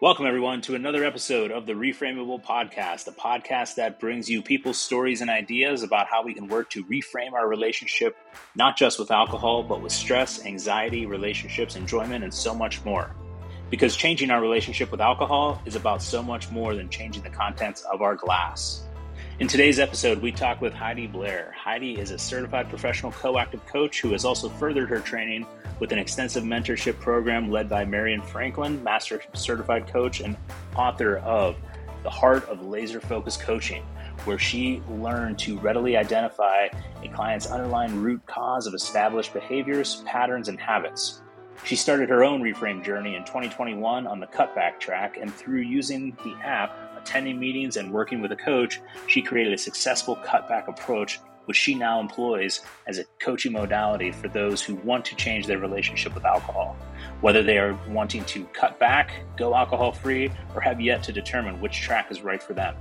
Welcome, everyone, to another episode of the Reframable Podcast, a podcast that brings you people's stories and ideas about how we can work to reframe our relationship, not just with alcohol, but with stress, anxiety, relationships, enjoyment, and so much more. Because changing our relationship with alcohol is about so much more than changing the contents of our glass. In today's episode, we talk with Heidi Blair. Heidi is a certified professional coactive coach who has also furthered her training with an extensive mentorship program led by Marion Franklin, master certified coach and author of The Heart of Laser Focused Coaching, where she learned to readily identify a client's underlying root cause of established behaviors, patterns, and habits. She started her own reframe journey in 2021 on the cutback track, and through using the app, attending meetings, and working with a coach, she created a successful cutback approach, which she now employs as a coaching modality for those who want to change their relationship with alcohol, whether they are wanting to cut back, go alcohol free, or have yet to determine which track is right for them.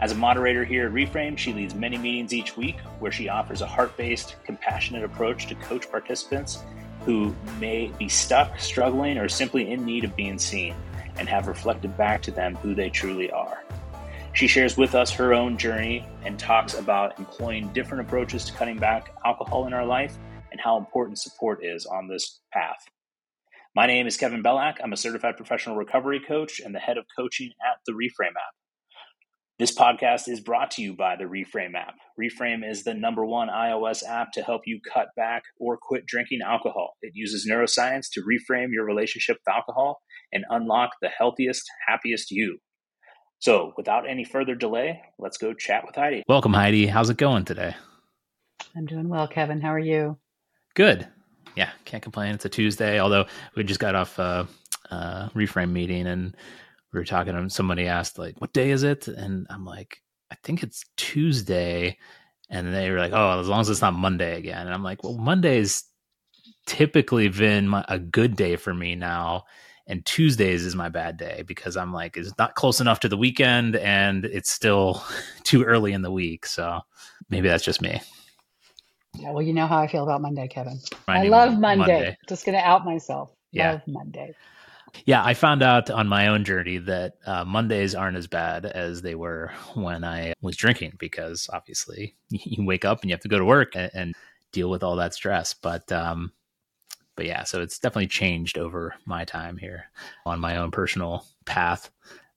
As a moderator here at Reframe, she leads many meetings each week where she offers a heart based, compassionate approach to coach participants who may be stuck, struggling, or simply in need of being seen and have reflected back to them who they truly are. She shares with us her own journey and talks about employing different approaches to cutting back alcohol in our life and how important support is on this path. My name is Kevin Bellack. I'm a certified professional recovery coach and the head of coaching at the Reframe app. This podcast is brought to you by the Reframe app. Reframe is the number one iOS app to help you cut back or quit drinking alcohol. It uses neuroscience to reframe your relationship with alcohol and unlock the healthiest, happiest you. So, without any further delay, let's go chat with Heidi. Welcome, Heidi. How's it going today? I'm doing well, Kevin. How are you? Good. Yeah, can't complain. It's a Tuesday, although we just got off a, a reframe meeting and we were talking and somebody asked like what day is it and i'm like i think it's tuesday and they were like oh as long as it's not monday again and i'm like well monday's typically been my, a good day for me now and tuesdays is my bad day because i'm like it's not close enough to the weekend and it's still too early in the week so maybe that's just me yeah well you know how i feel about monday kevin i love monday. monday. just gonna out myself yeah. love monday yeah, I found out on my own journey that uh, Mondays aren't as bad as they were when I was drinking because obviously you wake up and you have to go to work and, and deal with all that stress. But um, but yeah, so it's definitely changed over my time here on my own personal path.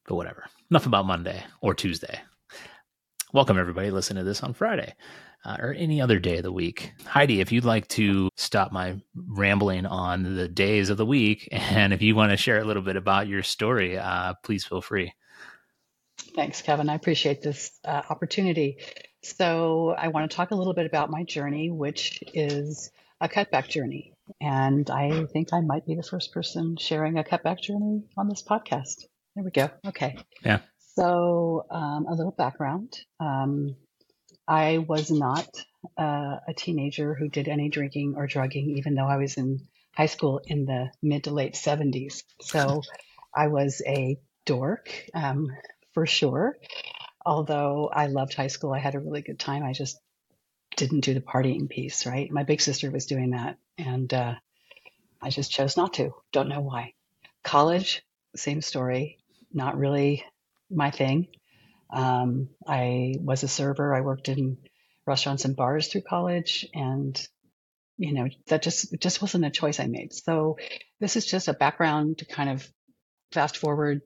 But whatever. Enough about Monday or Tuesday. Welcome everybody. Listen to this on Friday uh, or any other day of the week. Heidi, if you'd like to stop my rambling on the days of the week, and if you want to share a little bit about your story, uh, please feel free. Thanks, Kevin. I appreciate this uh, opportunity. So, I want to talk a little bit about my journey, which is a cutback journey. And I think I might be the first person sharing a cutback journey on this podcast. There we go. Okay. Yeah. So, um, a little background. Um, I was not uh, a teenager who did any drinking or drugging, even though I was in high school in the mid to late 70s. So I was a dork um, for sure. Although I loved high school, I had a really good time. I just didn't do the partying piece, right? My big sister was doing that, and uh, I just chose not to. Don't know why. College, same story. Not really my thing. Um, I was a server. I worked in restaurants and bars through college, and you know that just just wasn't a choice I made. So this is just a background to kind of fast forward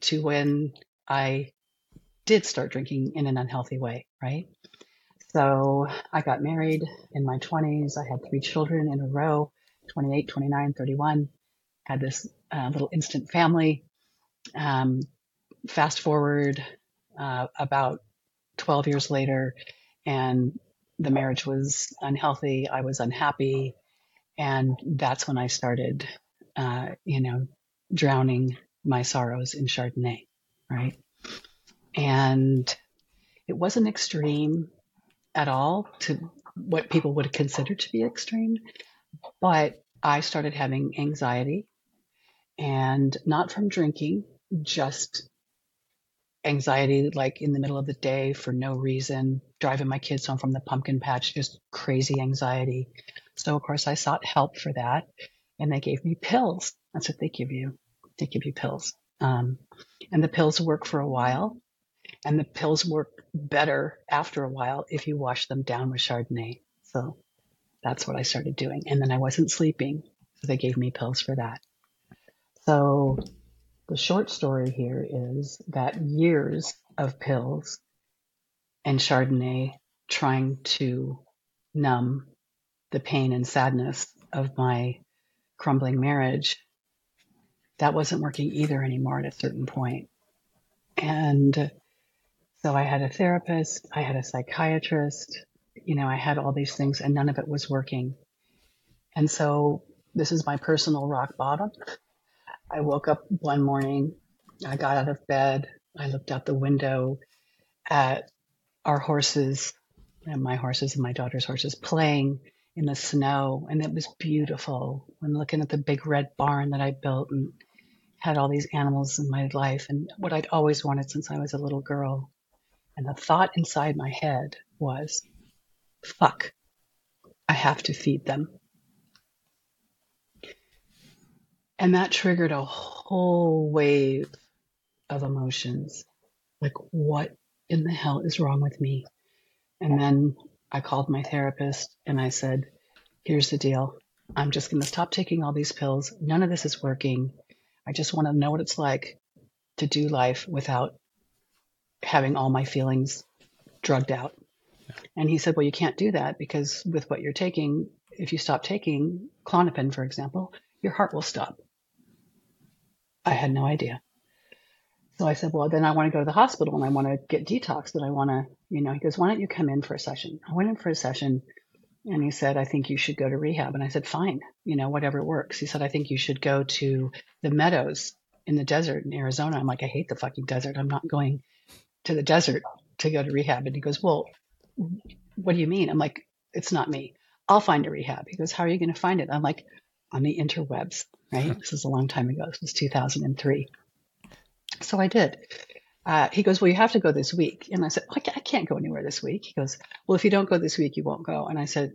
to when I did start drinking in an unhealthy way, right? So I got married in my 20s. I had three children in a row 28, 29, 31. Had this uh, little instant family. Um, fast forward uh, about 12 years later, and the marriage was unhealthy. I was unhappy. And that's when I started, uh, you know, drowning my sorrows in Chardonnay, right? And it wasn't extreme at all to what people would consider to be extreme, but I started having anxiety and not from drinking, just anxiety like in the middle of the day for no reason, driving my kids home from the pumpkin patch, just crazy anxiety. So, of course, I sought help for that and they gave me pills. That's what they give you. They give you pills. Um, and the pills work for a while, and the pills work better after a while if you wash them down with Chardonnay. So that's what I started doing. And then I wasn't sleeping, so they gave me pills for that. So the short story here is that years of pills and Chardonnay trying to numb the pain and sadness of my crumbling marriage, that wasn't working either anymore at a certain point. And so I had a therapist, I had a psychiatrist, you know, I had all these things and none of it was working. And so this is my personal rock bottom. I woke up one morning, I got out of bed, I looked out the window at our horses, and my horses and my daughter's horses playing in the snow, and it was beautiful. And looking at the big red barn that I built and had all these animals in my life, and what I'd always wanted since I was a little girl. And the thought inside my head was, fuck, I have to feed them. And that triggered a whole wave of emotions. Like, what in the hell is wrong with me? And then I called my therapist and I said, here's the deal. I'm just going to stop taking all these pills. None of this is working. I just want to know what it's like to do life without having all my feelings drugged out. And he said, Well, you can't do that because with what you're taking, if you stop taking Klonopin, for example, your heart will stop. I had no idea. So I said, Well, then I want to go to the hospital and I want to get detoxed and I want to, you know, he goes, Why don't you come in for a session? I went in for a session and he said, I think you should go to rehab. And I said, Fine, you know, whatever works. He said, I think you should go to the meadows in the desert in Arizona. I'm like, I hate the fucking desert. I'm not going to the desert to go to rehab. And he goes, Well, what do you mean? I'm like, It's not me. I'll find a rehab. He goes, How are you going to find it? I'm like, On the interwebs, right? this is a long time ago. This was 2003. So I did. Uh, he goes, Well, you have to go this week. And I said, I can't go anywhere this week. He goes, Well, if you don't go this week, you won't go. And I said,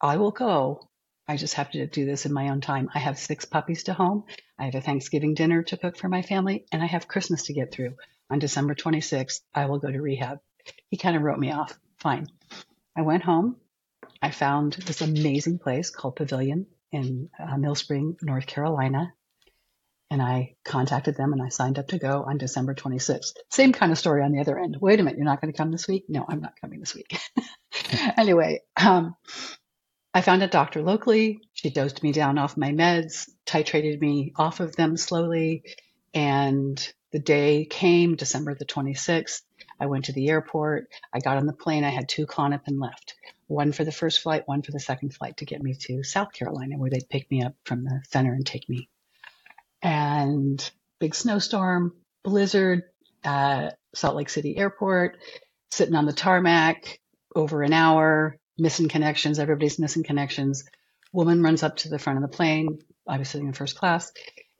I will go. I just have to do this in my own time. I have six puppies to home. I have a Thanksgiving dinner to cook for my family, and I have Christmas to get through. On December 26th, I will go to rehab. He kind of wrote me off. Fine. I went home. I found this amazing place called Pavillon in uh, Mill Spring, North Carolina. And I contacted them and I signed up to go on December 26th. Same kind of story on the other end. Wait a minute, you're not going to come this week? No, I'm not coming this week. anyway, um, I found a doctor locally. She dosed me down off my meds, titrated me off of them slowly. And the day came, December the 26th. I went to the airport. I got on the plane. I had two Klonopin left one for the first flight, one for the second flight to get me to South Carolina, where they'd pick me up from the center and take me. And big snowstorm, blizzard at Salt Lake City Airport, sitting on the tarmac over an hour, missing connections. Everybody's missing connections. Woman runs up to the front of the plane. I was sitting in first class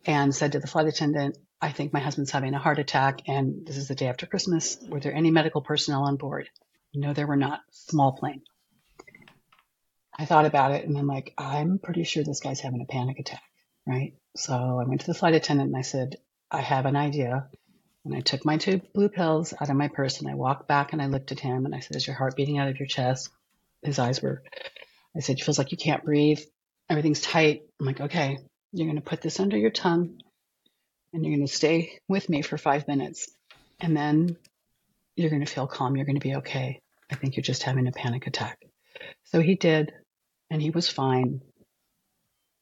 and said to the flight attendant, I think my husband's having a heart attack and this is the day after Christmas. Were there any medical personnel on board? No, there were not. Small plane. I thought about it and I'm like, I'm pretty sure this guy's having a panic attack, right? So I went to the flight attendant and I said, I have an idea. And I took my two blue pills out of my purse and I walked back and I looked at him and I said, Is your heart beating out of your chest? His eyes were, I said, It feels like you can't breathe. Everything's tight. I'm like, Okay, you're going to put this under your tongue and you're going to stay with me for five minutes. And then you're going to feel calm. You're going to be okay. I think you're just having a panic attack. So he did, and he was fine.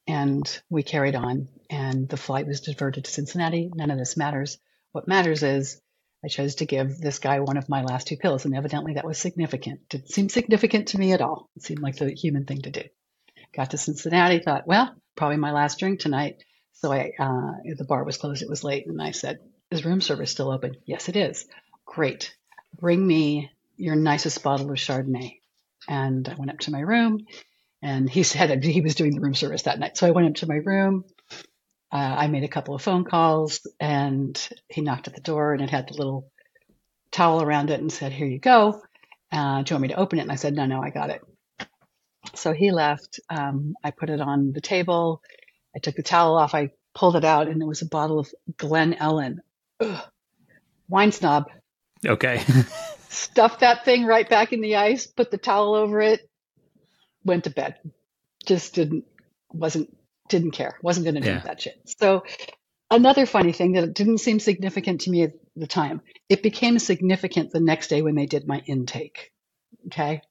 And we carried on, and the flight was diverted to Cincinnati. None of this matters. What matters is I chose to give this guy one of my last two pills, and evidently that was significant. Didn't seem significant to me at all. It seemed like the human thing to do. Got to Cincinnati, thought, well, probably my last drink tonight. So I, uh, the bar was closed. It was late, and I said, "Is room service still open?" Yes, it is. Great. Bring me your nicest bottle of Chardonnay. And I went up to my room, and he said he was doing the room service that night. So I went up to my room. Uh, I made a couple of phone calls, and he knocked at the door, and it had the little towel around it, and said, "Here you go. Uh, do you want me to open it?" And I said, "No, no, I got it." So he left. Um, I put it on the table. I took the towel off. I pulled it out, and it was a bottle of Glen Ellen. Ugh. Wine snob. Okay. Stuffed that thing right back in the ice, put the towel over it, went to bed. Just didn't, wasn't, didn't care. Wasn't going to drink yeah. that shit. So another funny thing that didn't seem significant to me at the time, it became significant the next day when they did my intake. Okay.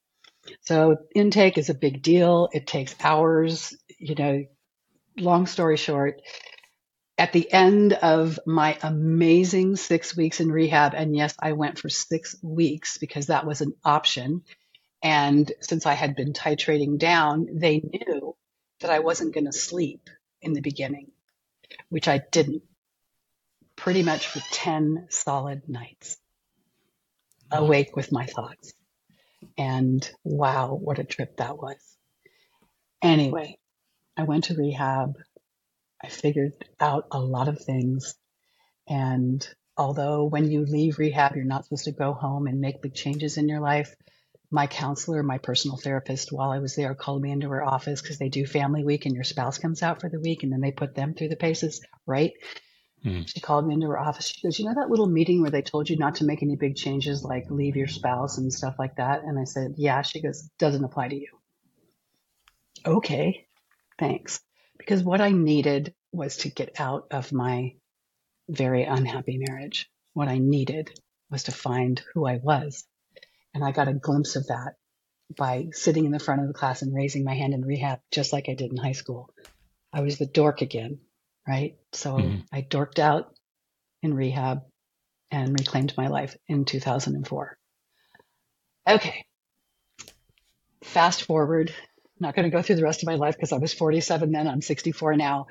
So intake is a big deal. It takes hours, you know, long story short, at the end of my amazing six weeks in rehab, and yes, I went for six weeks because that was an option. And since I had been titrating down, they knew that I wasn't going to sleep in the beginning, which I didn't pretty much for 10 solid nights awake with my thoughts. And wow, what a trip that was. Anyway, I went to rehab. I figured out a lot of things. And although when you leave rehab, you're not supposed to go home and make big changes in your life, my counselor, my personal therapist, while I was there, called me into her office because they do family week and your spouse comes out for the week and then they put them through the paces, right? Mm. She called me into her office. She goes, You know that little meeting where they told you not to make any big changes, like leave your spouse and stuff like that? And I said, Yeah. She goes, Doesn't apply to you. Okay, thanks. Because what I needed was to get out of my very unhappy marriage. What I needed was to find who I was. And I got a glimpse of that by sitting in the front of the class and raising my hand in rehab, just like I did in high school. I was the dork again right? So mm-hmm. I dorked out in rehab and reclaimed my life in 2004. Okay. Fast forward, not going to go through the rest of my life because I was 47 then, I'm 64 now.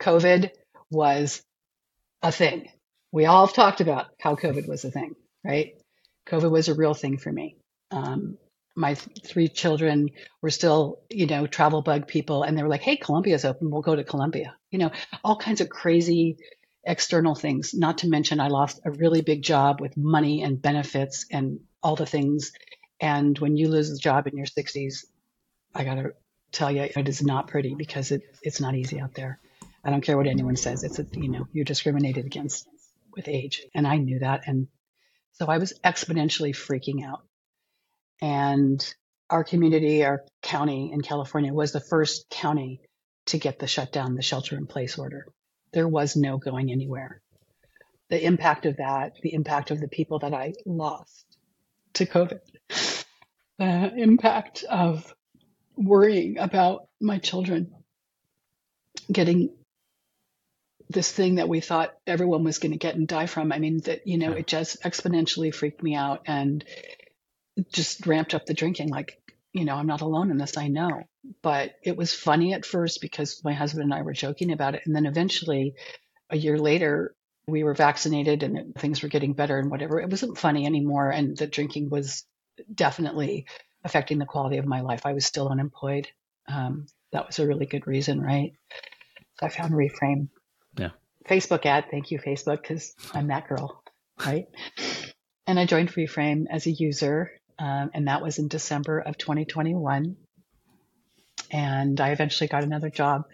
COVID was a thing. We all have talked about how COVID was a thing, right? COVID was a real thing for me. Um, my three children were still, you know, travel bug people, and they were like, "Hey, Colombia's open. We'll go to Colombia." You know, all kinds of crazy external things. Not to mention, I lost a really big job with money and benefits and all the things. And when you lose a job in your 60s, I got to tell you, it is not pretty because it, it's not easy out there. I don't care what anyone says. It's a, you know, you're discriminated against with age. And I knew that. And so I was exponentially freaking out. And our community, our county in California was the first county to get the shutdown, the shelter in place order. There was no going anywhere. The impact of that, the impact of the people that I lost to COVID, the impact of worrying about my children getting this thing that we thought everyone was going to get and die from. I mean, that, you know, it just exponentially freaked me out. And just ramped up the drinking. Like, you know, I'm not alone in this, I know. But it was funny at first because my husband and I were joking about it. And then eventually, a year later, we were vaccinated and things were getting better and whatever. It wasn't funny anymore. And the drinking was definitely affecting the quality of my life. I was still unemployed. Um, that was a really good reason, right? So I found Reframe. Yeah. Facebook ad. Thank you, Facebook, because I'm that girl, right? and I joined Reframe as a user um, and that was in December of 2021. And I eventually got another job,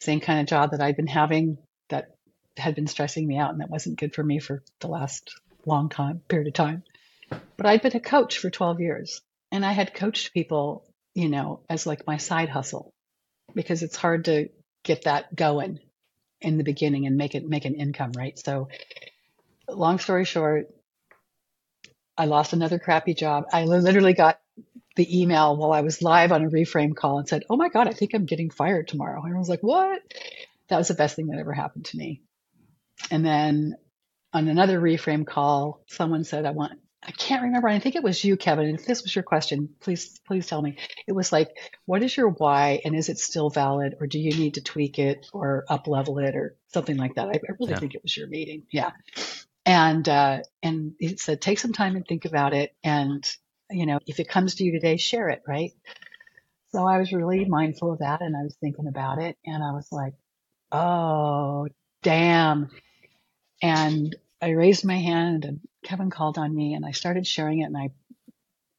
same kind of job that I'd been having that had been stressing me out, and that wasn't good for me for the last long time period of time. But I'd been a coach for 12 years, and I had coached people, you know, as like my side hustle, because it's hard to get that going in the beginning and make it make an income, right? So, long story short, I lost another crappy job. I literally got the email while I was live on a reframe call and said, Oh my God, I think I'm getting fired tomorrow. And I was like, What? That was the best thing that ever happened to me. And then on another reframe call, someone said, I want, I can't remember. I think it was you, Kevin. And if this was your question, please, please tell me. It was like, what is your why and is it still valid or do you need to tweak it or up level it or something like that? I, I really yeah. think it was your meeting. Yeah and uh, and he said take some time and think about it and you know if it comes to you today share it right so i was really mindful of that and i was thinking about it and i was like oh damn and i raised my hand and kevin called on me and i started sharing it and i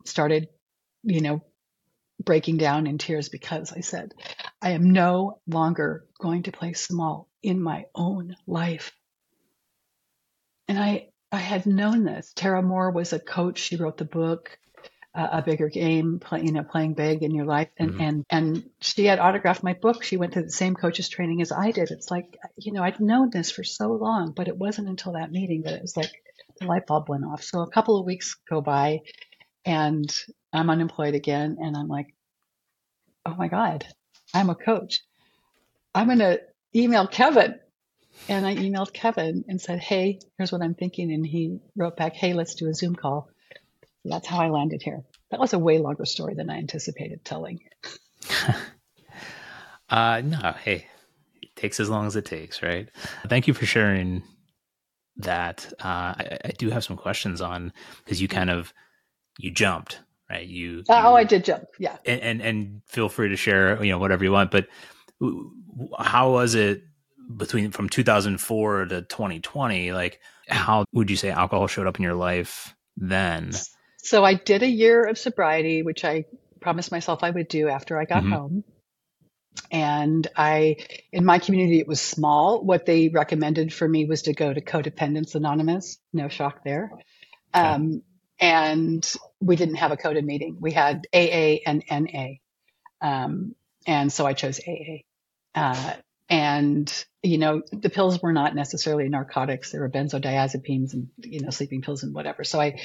started you know breaking down in tears because I said, I am no longer going to play small in my own life. And I, I had known this. Tara Mohr was a coach. She wrote the book, uh, A Bigger Game, play, you know, playing big in your life. And, mm-hmm. and, and she had autographed my book. She went to the same coach's training as I did. It's like, you know, I'd known this for so long, but it wasn't until that meeting that it was like the light bulb went off. So a couple of weeks go by and I'm unemployed again. And I'm like, oh my God, I'm a coach. I'm going to email Kevin. And I emailed Kevin and said, hey, here's what I'm thinking. And he wrote back, hey, let's do a Zoom call. that's how I landed here. That was a way longer story than I anticipated telling. uh, no, hey, it takes as long as it takes, right? Thank you for sharing that. Uh, I, I do have some questions on because you kind of you jumped right? You, uh, oh, I did jump, yeah. And, and, and feel free to share, you know, whatever you want. But how was it between from 2004 to 2020? Like, how would you say alcohol showed up in your life then? So I did a year of sobriety, which I promised myself I would do after I got mm-hmm. home. And I, in my community, it was small. What they recommended for me was to go to Codependence Anonymous. No shock there. Okay. Um, and we didn't have a CoDA meeting. We had AA and NA. Um, and so I chose AA. Uh, and, you know, the pills were not necessarily narcotics. There were benzodiazepines and, you know, sleeping pills and whatever. So I,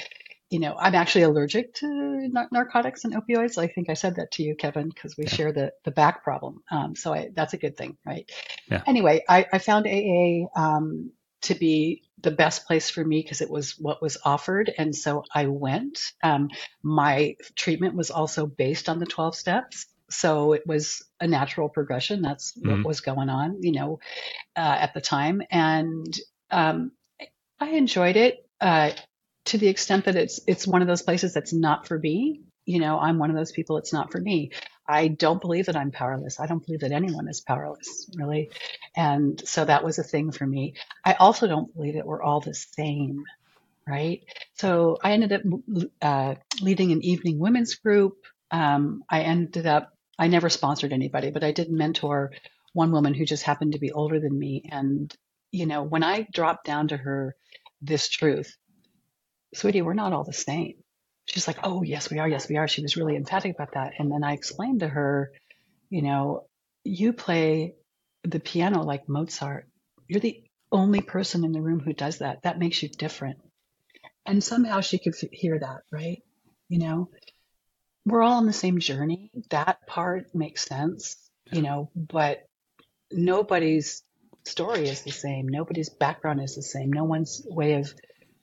you know, I'm actually allergic to narcotics and opioids. I think I said that to you, Kevin, because we yeah. share the, the back problem. Um, so I, that's a good thing, right? Yeah. Anyway, I, I found AA um, to be the best place for me because it was what was offered. And so I went. Um, my treatment was also based on the 12 steps. So it was a natural progression. That's mm-hmm. what was going on, you know, uh, at the time. And um, I enjoyed it uh, to the extent that it's it's one of those places that's not for me. You know, I'm one of those people. It's not for me. I don't believe that I'm powerless. I don't believe that anyone is powerless, really. And so that was a thing for me. I also don't believe that we're all the same, right? So I ended up uh, leading an evening women's group. Um, I ended up, I never sponsored anybody, but I did mentor one woman who just happened to be older than me. And, you know, when I dropped down to her this truth, sweetie, we're not all the same she's like, oh, yes, we are. Yes, we are. She was really emphatic about that. And then I explained to her, you know, you play the piano like Mozart. You're the only person in the room who does that. That makes you different. And somehow she could hear that, right? You know, we're all on the same journey. That part makes sense, you know, but nobody's story is the same. Nobody's background is the same. No one's way of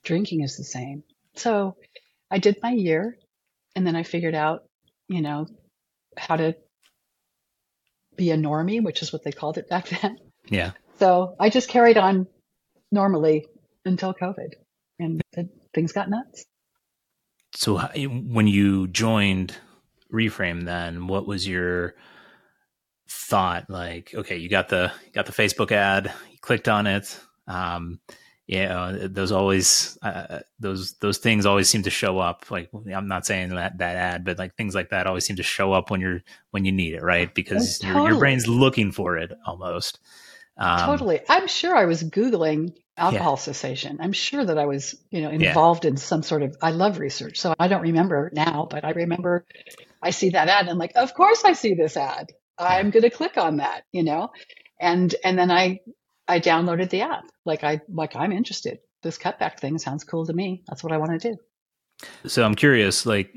drinking is the same. So I did my year and then I figured out, you know, how to be a normie, which is what they called it back then. Yeah. So I just carried on normally until COVID and things got nuts. So when you joined Reframe then, what was your thought like, okay, you got the got the Facebook ad, you clicked on it. Um, you know, those always uh, those those things always seem to show up. Like I'm not saying that that ad, but like things like that always seem to show up when you're when you need it, right? Because totally. your, your brain's looking for it almost. Um, totally. I'm sure I was googling alcohol yeah. cessation. I'm sure that I was, you know, involved yeah. in some sort of. I love research, so I don't remember now, but I remember I see that ad and I'm like, of course I see this ad. I'm going to click on that, you know, and and then I I downloaded the app. Like I like I'm interested. This cutback thing sounds cool to me. That's what I want to do. So I'm curious, like,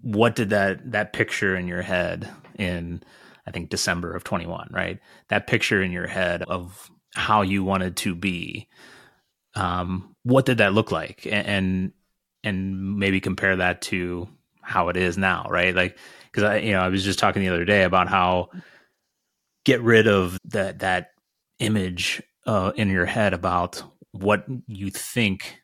what did that that picture in your head in I think December of 21, right? That picture in your head of how you wanted to be. Um, what did that look like? And, and and maybe compare that to how it is now, right? Like, because I, you know, I was just talking the other day about how get rid of that that image uh, in your head about what you think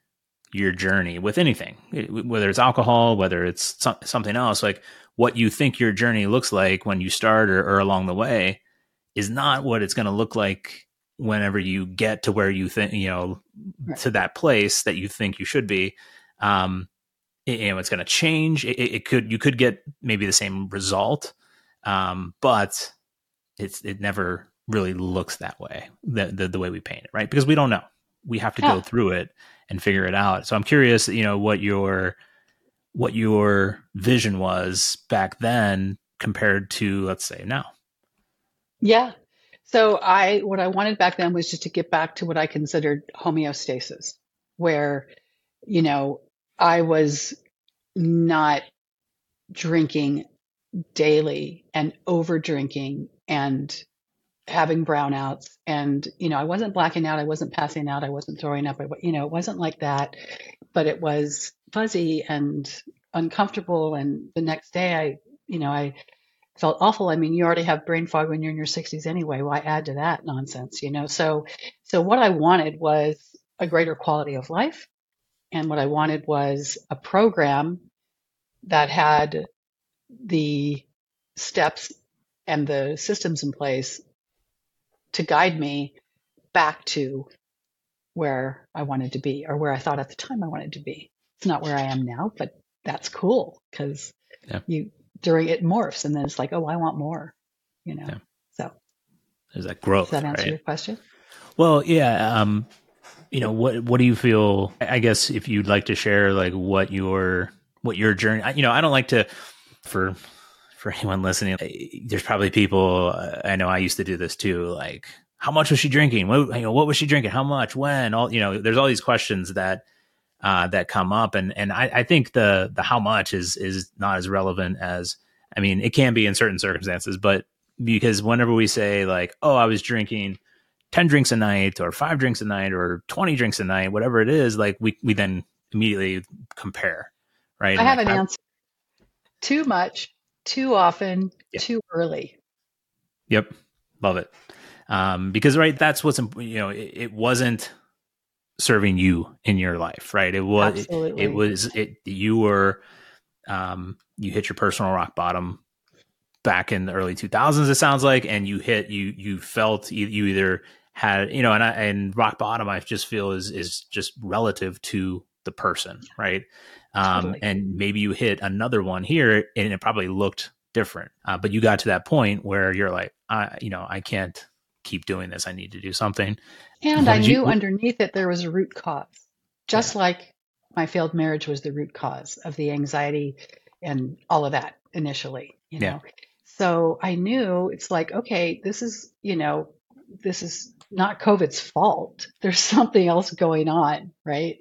your journey with anything, whether it's alcohol, whether it's something else, like what you think your journey looks like when you start or, or along the way is not what it's going to look like whenever you get to where you think, you know, right. to that place that you think you should be. Um, you know it's going to change. It, it, could you could get maybe the same result, um, but it's it never really looks that way the, the, the way we paint it, right? Because we don't know. We have to yeah. go through it and figure it out. So I'm curious, you know, what your what your vision was back then compared to let's say now. Yeah. So I what I wanted back then was just to get back to what I considered homeostasis, where, you know, I was not drinking daily and over drinking and having brownouts. And you know i wasn't blacking out i wasn't passing out i wasn't throwing up you know it wasn't like that. But it was fuzzy and uncomfortable. And the next day i you know i felt awful. I mean you already have brain fog when you're in your 60s anyway. Why add to that nonsense you know? So so what i wanted was a greater quality of life. And what i wanted was a program that had the steps and the systems in place to guide me back to where I wanted to be or where I thought at the time I wanted to be. It's not where I am now, but that's cool because yeah. you during it morphs and then it's like, oh, I want more, you know. Yeah. So there's that growth. Does that answer right? your question? Well, yeah. Um, you know, what what do you feel? I guess if you'd like to share, like what your what your journey. You know, I don't like to for for anyone listening, there's probably people I know I used to do this too. Like, how much was she drinking? What, you know, what was she drinking? How much? When? All you know, there's all these questions that uh, that come up, and and I, I think the the how much is is not as relevant as I mean, it can be in certain circumstances, but because whenever we say like, oh, I was drinking 10 drinks a night or five drinks a night or 20 drinks a night, whatever it is, like we, we then immediately compare, right? I have like, an answer. Too much too often, too early. Yep, love it. Um, because right, that's what's you know, it, it, wasn't serving you in your life, right? It was, it, it, was, it. You were, um, you hit your personal rock bottom back in the early 2000s. It sounds like, and you hit, you you felt you, you either had, you know, and I, and rock bottom, I just feel is is just relative to the person, right? Um, totally. And maybe you hit another one here and it probably looked different. Uh, but you got to that point where you're like, I, you know, I can't keep doing this. I need to do something. And I knew you, underneath it there was a root cause, just yeah. like my failed marriage was the root cause of the anxiety and all of that initially, you know. Yeah. So I knew it's like, okay, this is, you know, this is not COVID's fault. There's something else going on, right?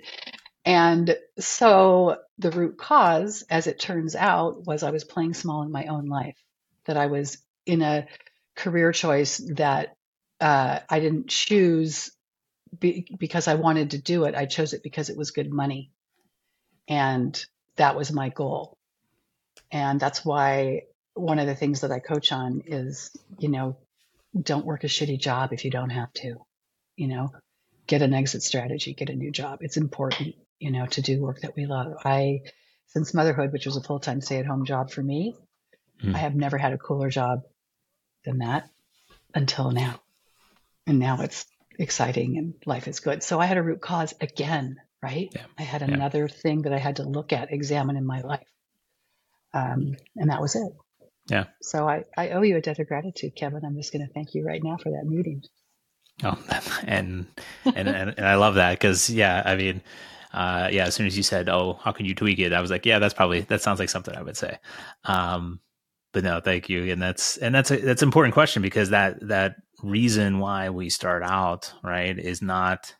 And so the root cause, as it turns out, was I was playing small in my own life, that I was in a career choice that uh, I didn't choose be, because I wanted to do it. I chose it because it was good money. And that was my goal. And that's why one of the things that I coach on is, you know, don't work a shitty job if you don't have to, you know, get an exit strategy, get a new job. It's important you know, to do work that we love. I, since motherhood, which was a full time stay at home job for me, mm. I have never had a cooler job than that until now. And now it's exciting and life is good. So I had a root cause again, right? Yeah. I had another yeah. thing that I had to look at, examine in my life. Um, and that was it. Yeah. So I, I owe you a debt of gratitude, Kevin. I'm just going to thank you right now for that meeting. Oh, and, and, and, and I love that because, yeah, I mean, uh, yeah, as soon as you said, "Oh, how can you tweak it?" I was like, "Yeah, that's probably that sounds like something I would say." Um, but no, thank you, and that's and that's a that's an important question because that that reason why we start out right is not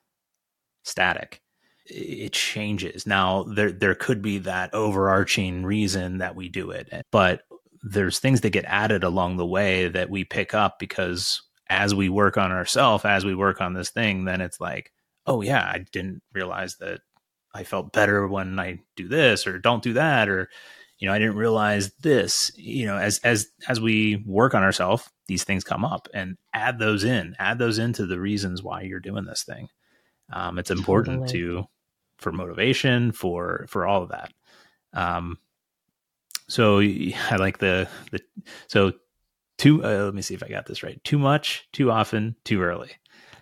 static. It changes. Now there there could be that overarching reason that we do it, but there's things that get added along the way that we pick up because as we work on ourselves, as we work on this thing, then it's like, oh yeah, I didn't realize that I felt better when I do this or don't do that or you know I didn't realize this you know as as as we work on ourselves these things come up and add those in add those into the reasons why you're doing this thing. Um, it's important totally. to for motivation for for all of that. Um so I like the the so too uh, let me see if I got this right. Too much too often too early.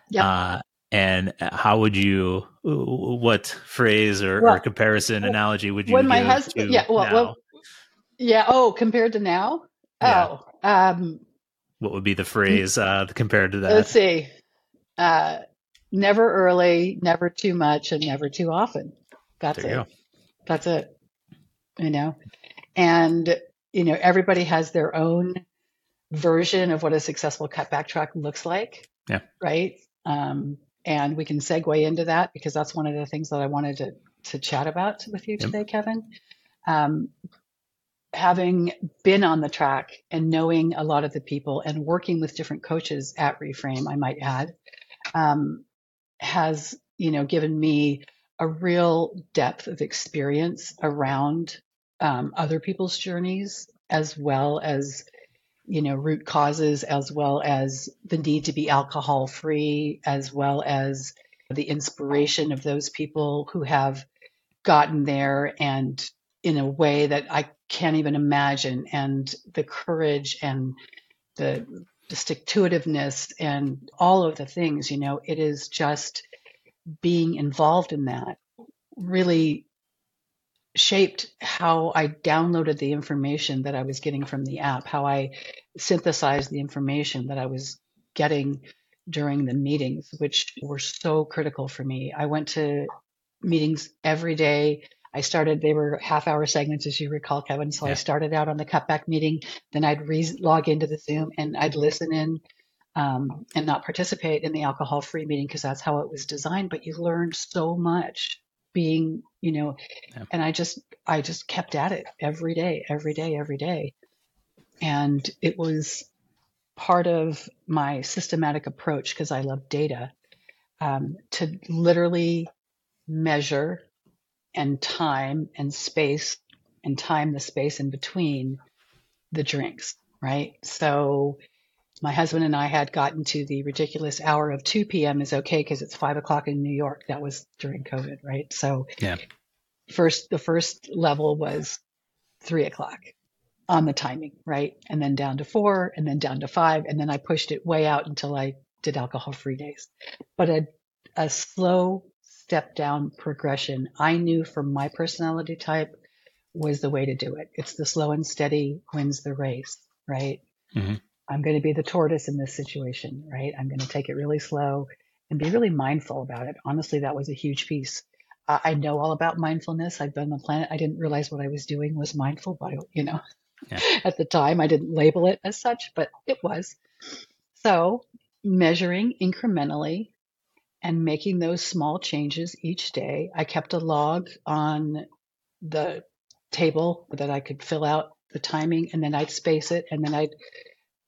Yeah uh, And how would you, what phrase or, well, or comparison analogy would you when my husband, yeah, well, well, yeah. Oh, compared to now? Yeah. Oh, um, what would be the phrase uh, compared to that? Let's see. Uh, never early, never too much, and never too often. That's it. That's it. You know, and you know everybody has their own version of what a successful cutback track looks like. Yeah. Right. Um, and we can segue into that because that's one of the things that I wanted to to chat about with you today, yep. Kevin. Um, having been on the track and knowing a lot of the people and working with different coaches at Reframe, I might add, um, has you know given me a real depth of experience around um, other people's journeys as well as you know root causes as well as the need to be alcohol free as well as the inspiration of those people who have gotten there and in a way that I can't even imagine. And the courage and the, the stick to itiveness and all of the things you know it is just being involved in that. Really shaped how I downloaded the information that I was getting from the app, how I synthesized the information that I was getting during the meetings, which were so critical for me. I went to meetings every day. I started, they were half hour segments, as you recall, Kevin. So yeah. I started out on the cutback meeting, then I'd re- log into the Zoom and I'd listen in um, and not participate in the alcohol free meeting because that's how it was designed. But you learned so much being, you know, yeah. and I just, I just kept at it every day, every day, every day. And it was part of my systematic approach because I love data um, to literally measure and time and space and time the space in between the drinks, right? So my husband and I had gotten to the ridiculous hour of 2 p.m. is okay because it's five o'clock in New York. That was during COVID, right? So, yeah. First, the first level was three o'clock on the timing, right? And then down to four, and then down to five, and then I pushed it way out until I did alcohol-free days. But a a slow step down progression, I knew from my personality type was the way to do it. It's the slow and steady wins the race, right? Mm-hmm. I'm going to be the tortoise in this situation, right? I'm going to take it really slow and be really mindful about it. Honestly, that was a huge piece. Uh, I know all about mindfulness. I've been on the planet. I didn't realize what I was doing was mindful, but you know, yeah. at the time I didn't label it as such, but it was. So measuring incrementally and making those small changes each day. I kept a log on the table that I could fill out the timing and then I'd space it and then I'd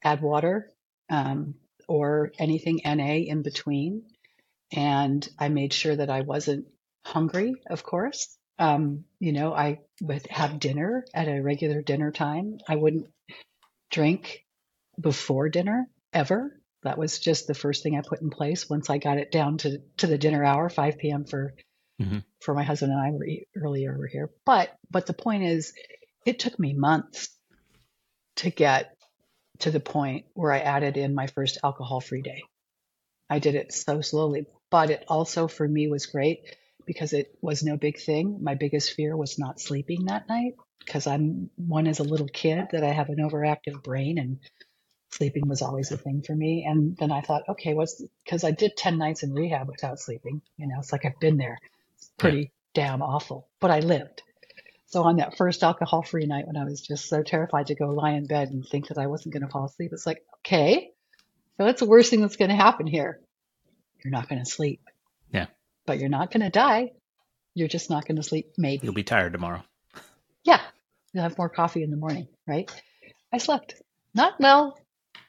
add water um, or anything NA in between. And I made sure that I wasn't hungry, of course. Um, you know, I would have dinner at a regular dinner time. I wouldn't drink before dinner ever. That was just the first thing I put in place once I got it down to, to the dinner hour, 5 p.m. for mm-hmm. for my husband and I were earlier over here. But but the point is, it took me months to get to the point where I added in my first alcohol free day. I did it so slowly, but it also for me was great because it was no big thing. My biggest fear was not sleeping that night because I'm one as a little kid that I have an overactive brain and sleeping was always a thing for me. And then I thought, okay, what's because I did 10 nights in rehab without sleeping. You know, it's like I've been there. It's pretty yeah. damn awful, but I lived. So on that first alcohol free night when I was just so terrified to go lie in bed and think that I wasn't going to fall asleep, it's like, okay, so what's the worst thing that's going to happen here? You're not going to sleep. Yeah. But you're not going to die. You're just not going to sleep, maybe. You'll be tired tomorrow. Yeah. You'll have more coffee in the morning, right? I slept. Not well,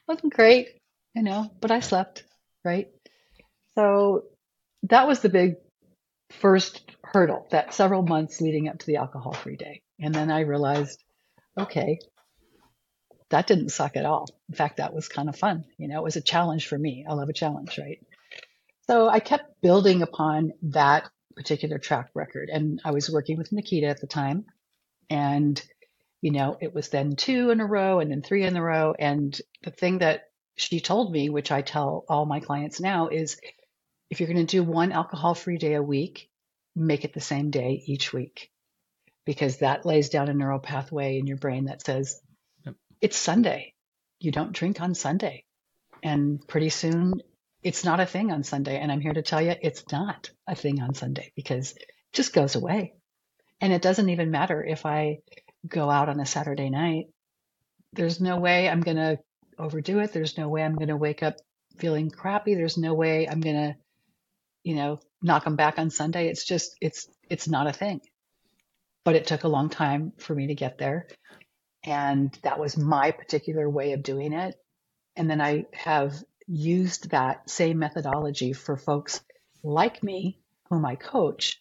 wasn't great, you know, but I slept, right? So that was the big first hurdle, that several months leading up to the alcohol free day. And then I realized, okay, that didn't suck at all. In fact, that was kind of fun. You know, it was a challenge for me. I love a challenge, right? So I kept building upon that particular track record. And I was working with Nikita at the time. And, you know, it was then two in a row and then three in a row. And the thing that she told me, which I tell all my clients now, is if you're going to do one alcohol free day a week, make it the same day each week because that lays down a neural pathway in your brain that says yep. it's Sunday. You don't drink on Sunday. And pretty soon it's not a thing on Sunday. And I'm here to tell you it's not a thing on Sunday because it just goes away. And it doesn't even matter if I go out on a Saturday night. There's no way I'm going to overdo it. There's no way I'm going to wake up feeling crappy. There's no way I'm going to, you know, knock them back on Sunday. It's just, it's, it's not a thing. But it took a long time for me to get there. And that was my particular way of doing it. And then I have used that same methodology for folks like me, whom I coach.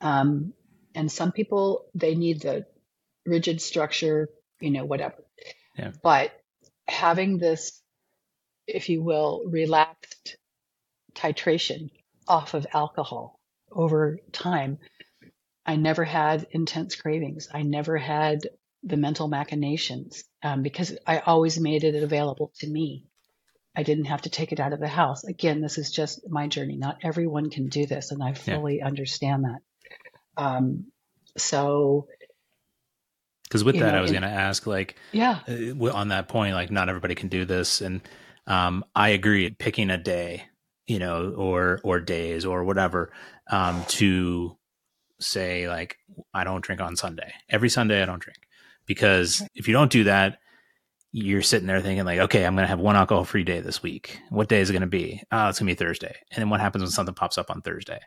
Um, and some people, they need the rigid structure, you know, whatever. Yeah. But having this, if you will, relaxed titration off of alcohol over time, I never had intense cravings. I never had the mental machinations um, because I always made it available to me. I didn't have to take it out of the house. Again, this is just my journey. Not everyone can do this, and I fully yeah. understand that. Um, so, because with that, know, I was going to ask, like, yeah, uh, on that point, like, not everybody can do this, and um, I agree. Picking a day, you know, or or days or whatever, um, to say like, I don't drink on Sunday. Every Sunday, I don't drink because if you don't do that, you're sitting there thinking like, okay, I'm going to have one alcohol free day this week. What day is it going to be? Oh, it's going to be Thursday. And then what happens when something pops up on Thursday?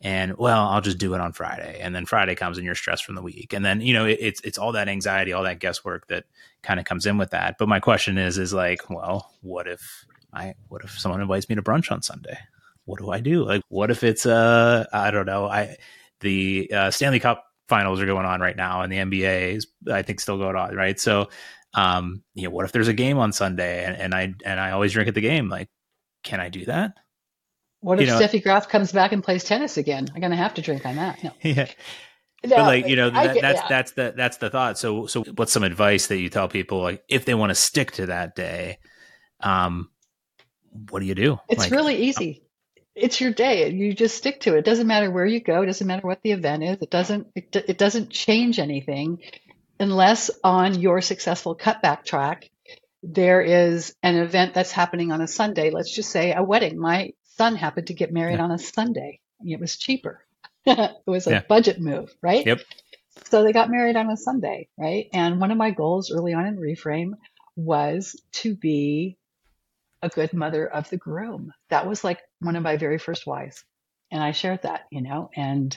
And well, I'll just do it on Friday. And then Friday comes and you're stressed from the week. And then, you know, it, it's, it's all that anxiety, all that guesswork that kind of comes in with that. But my question is, is like, well, what if I, what if someone invites me to brunch on Sunday? What do I do? Like, what if it's, uh, I don't know. I, the uh, Stanley Cup finals are going on right now and the NBA is, I think, still going on. Right. So, um, you know, what if there's a game on Sunday and, and I and I always drink at the game? Like, can I do that? What if know, Steffi Graf comes back and plays tennis again? I'm gonna have to drink on that. No. Yeah. No, but like you know that, get, that's yeah. that's the that's the thought. So so what's some advice that you tell people like if they want to stick to that day, um, what do you do? It's like, really easy. It's your day. You just stick to it. It doesn't matter where you go. It doesn't matter what the event is. It doesn't it, it doesn't change anything unless on your successful cutback track there is an event that's happening on a Sunday. Let's just say a wedding. My son happened to get married yeah. on a Sunday. It was cheaper. it was a yeah. budget move, right? Yep. So they got married on a Sunday, right? And one of my goals early on in Reframe was to be a good mother of the groom. That was like one of my very first whys. And I shared that, you know, and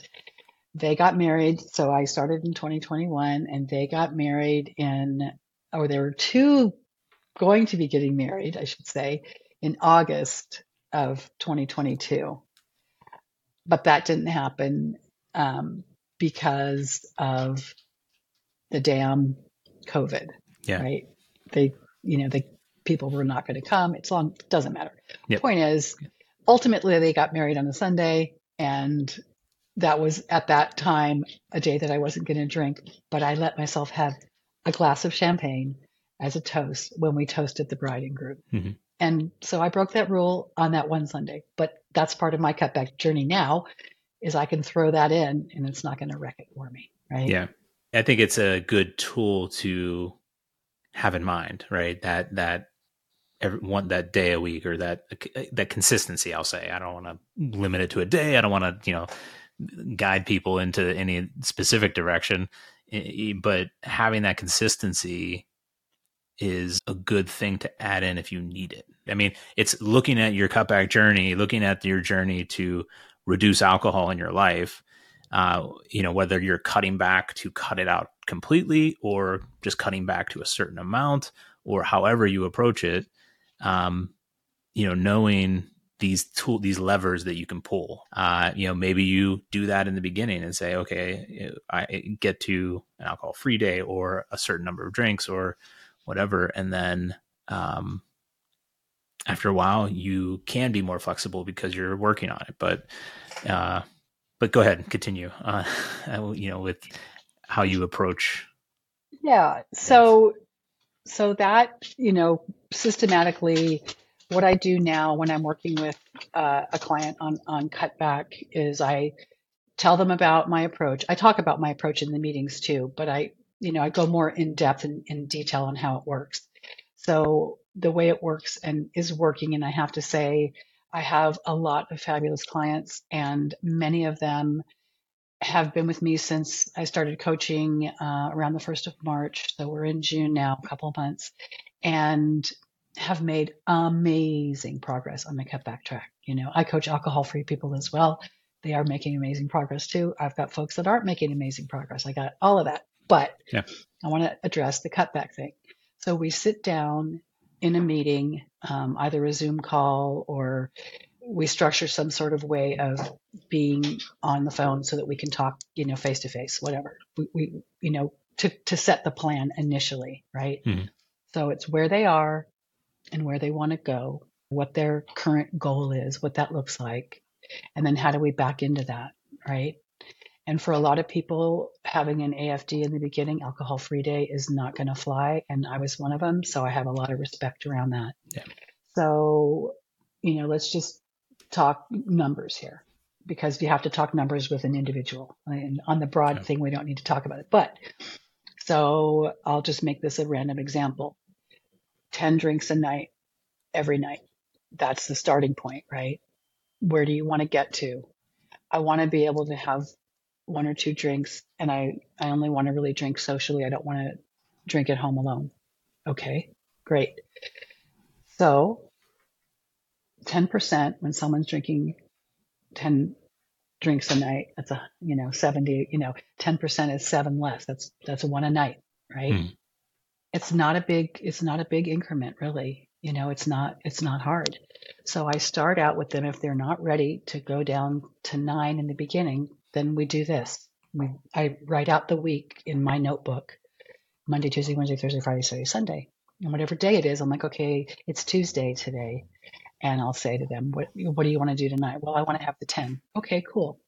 they got married. So I started in 2021 and they got married in, or there were two going to be getting married, I should say, in August of 2022. But that didn't happen um, because of the damn COVID. Yeah. Right. They, you know, the people were not going to come. It's long, doesn't matter. Yep. Point is, ultimately, they got married on a Sunday and that was at that time a day that I wasn't going to drink, but I let myself have a glass of champagne as a toast when we toasted the bride and groom. Mm-hmm. And so I broke that rule on that one Sunday, but that's part of my cutback journey now is I can throw that in and it's not going to wreck it for me. Right. Yeah. I think it's a good tool to have in mind, right? That, that every one, that day a week or that, that consistency, I'll say, I don't want to limit it to a day. I don't want to, you know, guide people into any specific direction but having that consistency is a good thing to add in if you need it. I mean, it's looking at your cutback journey, looking at your journey to reduce alcohol in your life. Uh, you know, whether you're cutting back to cut it out completely or just cutting back to a certain amount or however you approach it. Um, you know, knowing these tool these levers that you can pull. Uh, you know maybe you do that in the beginning and say okay i get to an alcohol free day or a certain number of drinks or whatever. And then um, after a while you can be more flexible because you're working on it. But uh, but go ahead and continue uh, you know with how you approach yeah. So so that you know systematically what I do now when I'm working with uh, a client on on cutback is I tell them about my approach. I talk about my approach in the meetings too, but I you know I go more in depth and in detail on how it works. So the way it works and is working, and I have to say, I have a lot of fabulous clients, and many of them have been with me since I started coaching uh, around the 1st of March. So we're in June now, a couple of months, and have made amazing progress on the cutback track. You know, I coach alcohol free people as well. They are making amazing progress too. I've got folks that aren't making amazing progress. I got all of that. But yeah. I want to address the cutback thing. So we sit down in a meeting, um, either a Zoom call or we structure some sort of way of being on the phone so that we can talk, you know, face to face, whatever. We, we, you know, to, to set the plan initially, right? Mm. So it's where they are and where they want to go, what their current goal is, what that looks like, and then how do we back into that, right? And for a lot of people, having an AFD in the beginning, alcohol free day, is not going to fly. And I was one of them. So I have a lot of respect around that. Yeah. So, you know, let's just talk numbers here because you have to talk numbers with an individual. And on the broad yeah. thing, we don't need to talk about it. But so I'll just make this a random example 10 drinks a night, every night. That's the starting point, right? Where do you want to get to? I want to be able to have one or two drinks and I, I only want to really drink socially. I don't want to drink at home alone. Okay, great. So 10% when someone's drinking 10 drinks a night, that's a, you know, 70, you know, 10% is seven less. That's, that's a one a night, right? Hmm. It's not a big, it's not a big increment really. You know, it's not, it's not hard. So I start out with them. If they're not ready to go down to nine in the beginning, then we do this. We, I write out the week in my notebook Monday, Tuesday, Wednesday, Thursday, Friday, Saturday, Sunday. And whatever day it is, I'm like, okay, it's Tuesday today. And I'll say to them, what, what do you want to do tonight? Well, I want to have the 10. Okay, cool.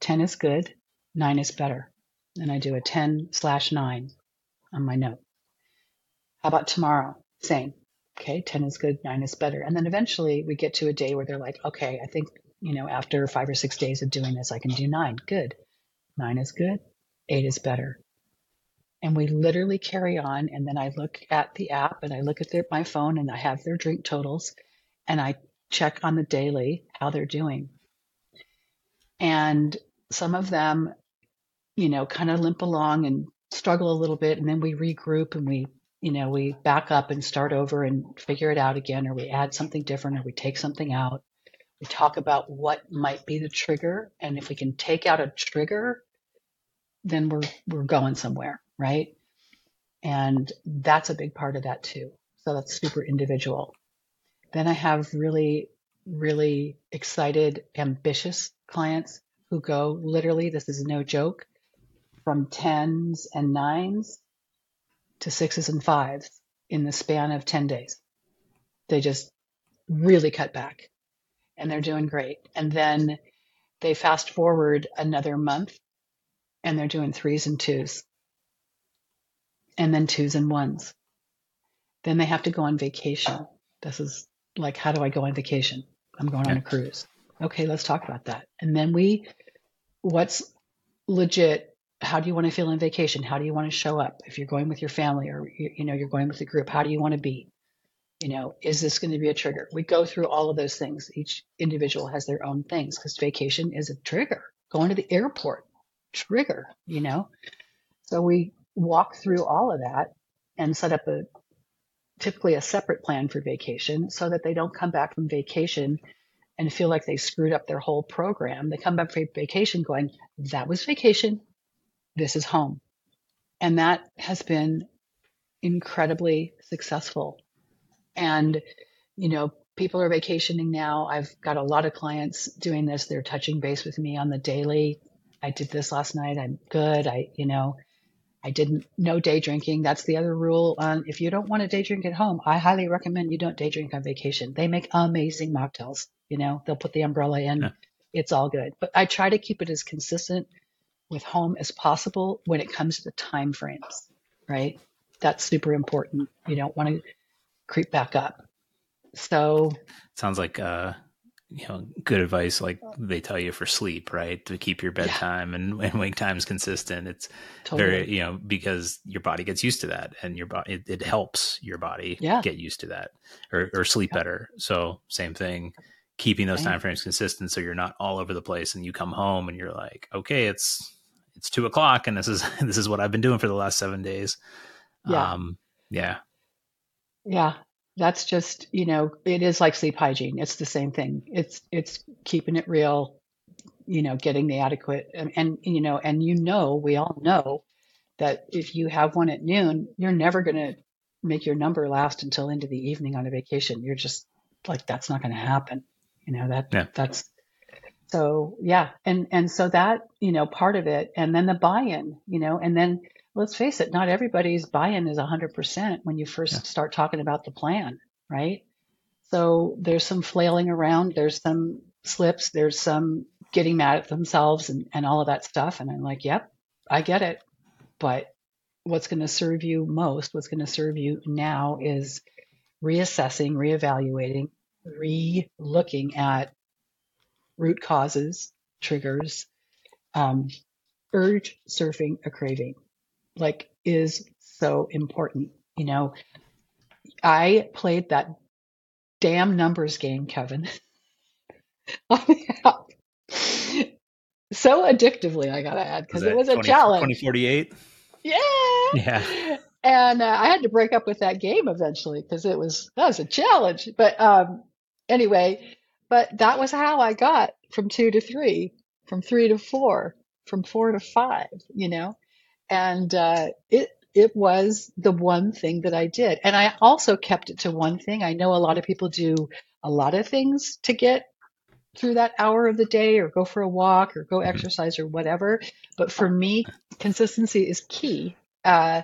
10 is good. Nine is better. And I do a 10 slash nine on my note. How about tomorrow? Same. Okay, 10 is good, nine is better. And then eventually we get to a day where they're like, okay, I think you know, after five or six days of doing this, I can do nine. Good. Nine is good. Eight is better. And we literally carry on. And then I look at the app and I look at their, my phone and I have their drink totals and I check on the daily how they're doing. And some of them, you know, kind of limp along and struggle a little bit. And then we regroup and we, you know, we back up and start over and figure it out again, or we add something different, or we take something out. We talk about what might be the trigger, and if we can take out a trigger, then we're we're going somewhere, right? And that's a big part of that too. So that's super individual. Then I have really, really excited, ambitious clients who go literally, this is no joke, from tens and nines to sixes and fives in the span of 10 days. They just really cut back and they're doing great. And then they fast forward another month and they're doing threes and twos, and then twos and ones. Then they have to go on vacation. This is like, how do I go on vacation? I'm going on a cruise. Okay, let's talk about that. And then we, what's legit? How do you want to feel on vacation? How do you want to show up? If you're going with your family or you know you're going with a group, how do you want to be? you know, is this going to be a trigger? We go through all of those things. Each individual has their own things because vacation is a trigger. Going to the airport, trigger, you know? So we walk through all of that and set up a typically a separate plan for vacation so that they don't come back from vacation and feel like they screwed up their whole program. They come back from vacation going, that was vacation. This is home. And that has been incredibly successful and, you know, people are vacationing now. I've got a lot of clients doing this. They're touching base with me on the daily. I did this last night. I'm good. I, you know, I didn't no day drinking. That's the other rule. Um, if you don't want to day drink at home, I highly recommend you don't day drink on vacation. They make amazing mocktails. You know, they'll put the umbrella in. Yeah. It's all good. But I try to keep it as consistent with home as possible when it comes to the time frames, right? That's super important. You don't want to creep back up. So sounds like uh, you know good advice like they tell you for sleep right? To keep your bedtime yeah. and, and wake times consistent. It's totally. very you know because your body gets used to that and your body it, it helps your body yeah. get used to that or, or sleep yeah. better. So same thing keeping those time frames consistent so you're not all over the place and you come home and you're like okay it's it's two o'clock and this is this is what i've been doing for the last seven days. Yeah. Um yeah. Yeah that's just you know it is like sleep hygiene. It's the same thing. It's it's keeping it real you know getting the adequate and, and you know and you know we all know that if you have one at noon you're never going to make your number last until into the evening on a vacation. You're just like that's not going to happen. You know that yeah. that's so yeah. And and so that you know part of it and then the buy-in you know and then let's face it, not everybody's buy-in is 100% when you first yeah. start talking about the plan, right? So there's some flailing around, there's some slips, there's some getting mad at themselves and, and all of that stuff. And I'm like, yep, I get it. But what's going to serve you most, what's going to serve you now is reassessing, reevaluating, re looking at root causes, triggers, um, urge surfing a craving like is so important. You know, I played that damn numbers game, Kevin. so addictively, I gotta add, because it was a challenge. 2048? Yeah. Yeah. And uh, I had to break up with that game eventually because it was that was a challenge. But um, anyway, but that was how I got from two to three, from three to four, from four to five. You know, and uh, it it was the one thing that I did, and I also kept it to one thing. I know a lot of people do a lot of things to get through that hour of the day, or go for a walk, or go mm-hmm. exercise, or whatever. But for me, consistency is key. Uh,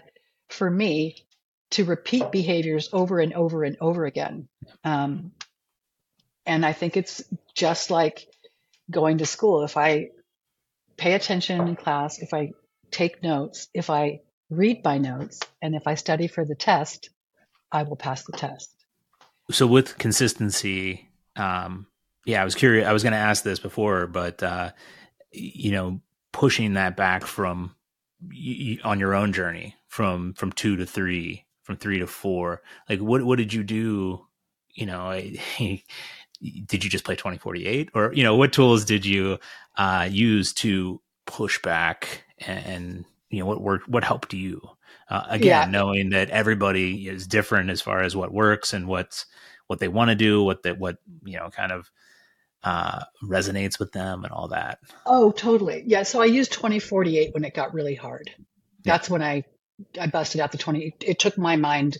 for me, to repeat behaviors over and over and over again. Um, and I think it's just like going to school. If I pay attention in class, if I take notes, if I read my notes, and if I study for the test, I will pass the test. So with consistency, um, yeah, I was curious. I was going to ask this before, but uh, you know, pushing that back from on your own journey from from two to three, from three to four. Like, what what did you do? You know, I, did you just play twenty forty eight, or you know, what tools did you uh, use to push back and you know what worked what helped you uh, again yeah. knowing that everybody is different as far as what works and what's what they want to do what that what you know kind of uh, resonates with them and all that oh totally yeah so i used 2048 when it got really hard that's yeah. when i i busted out the 20 it, took my mind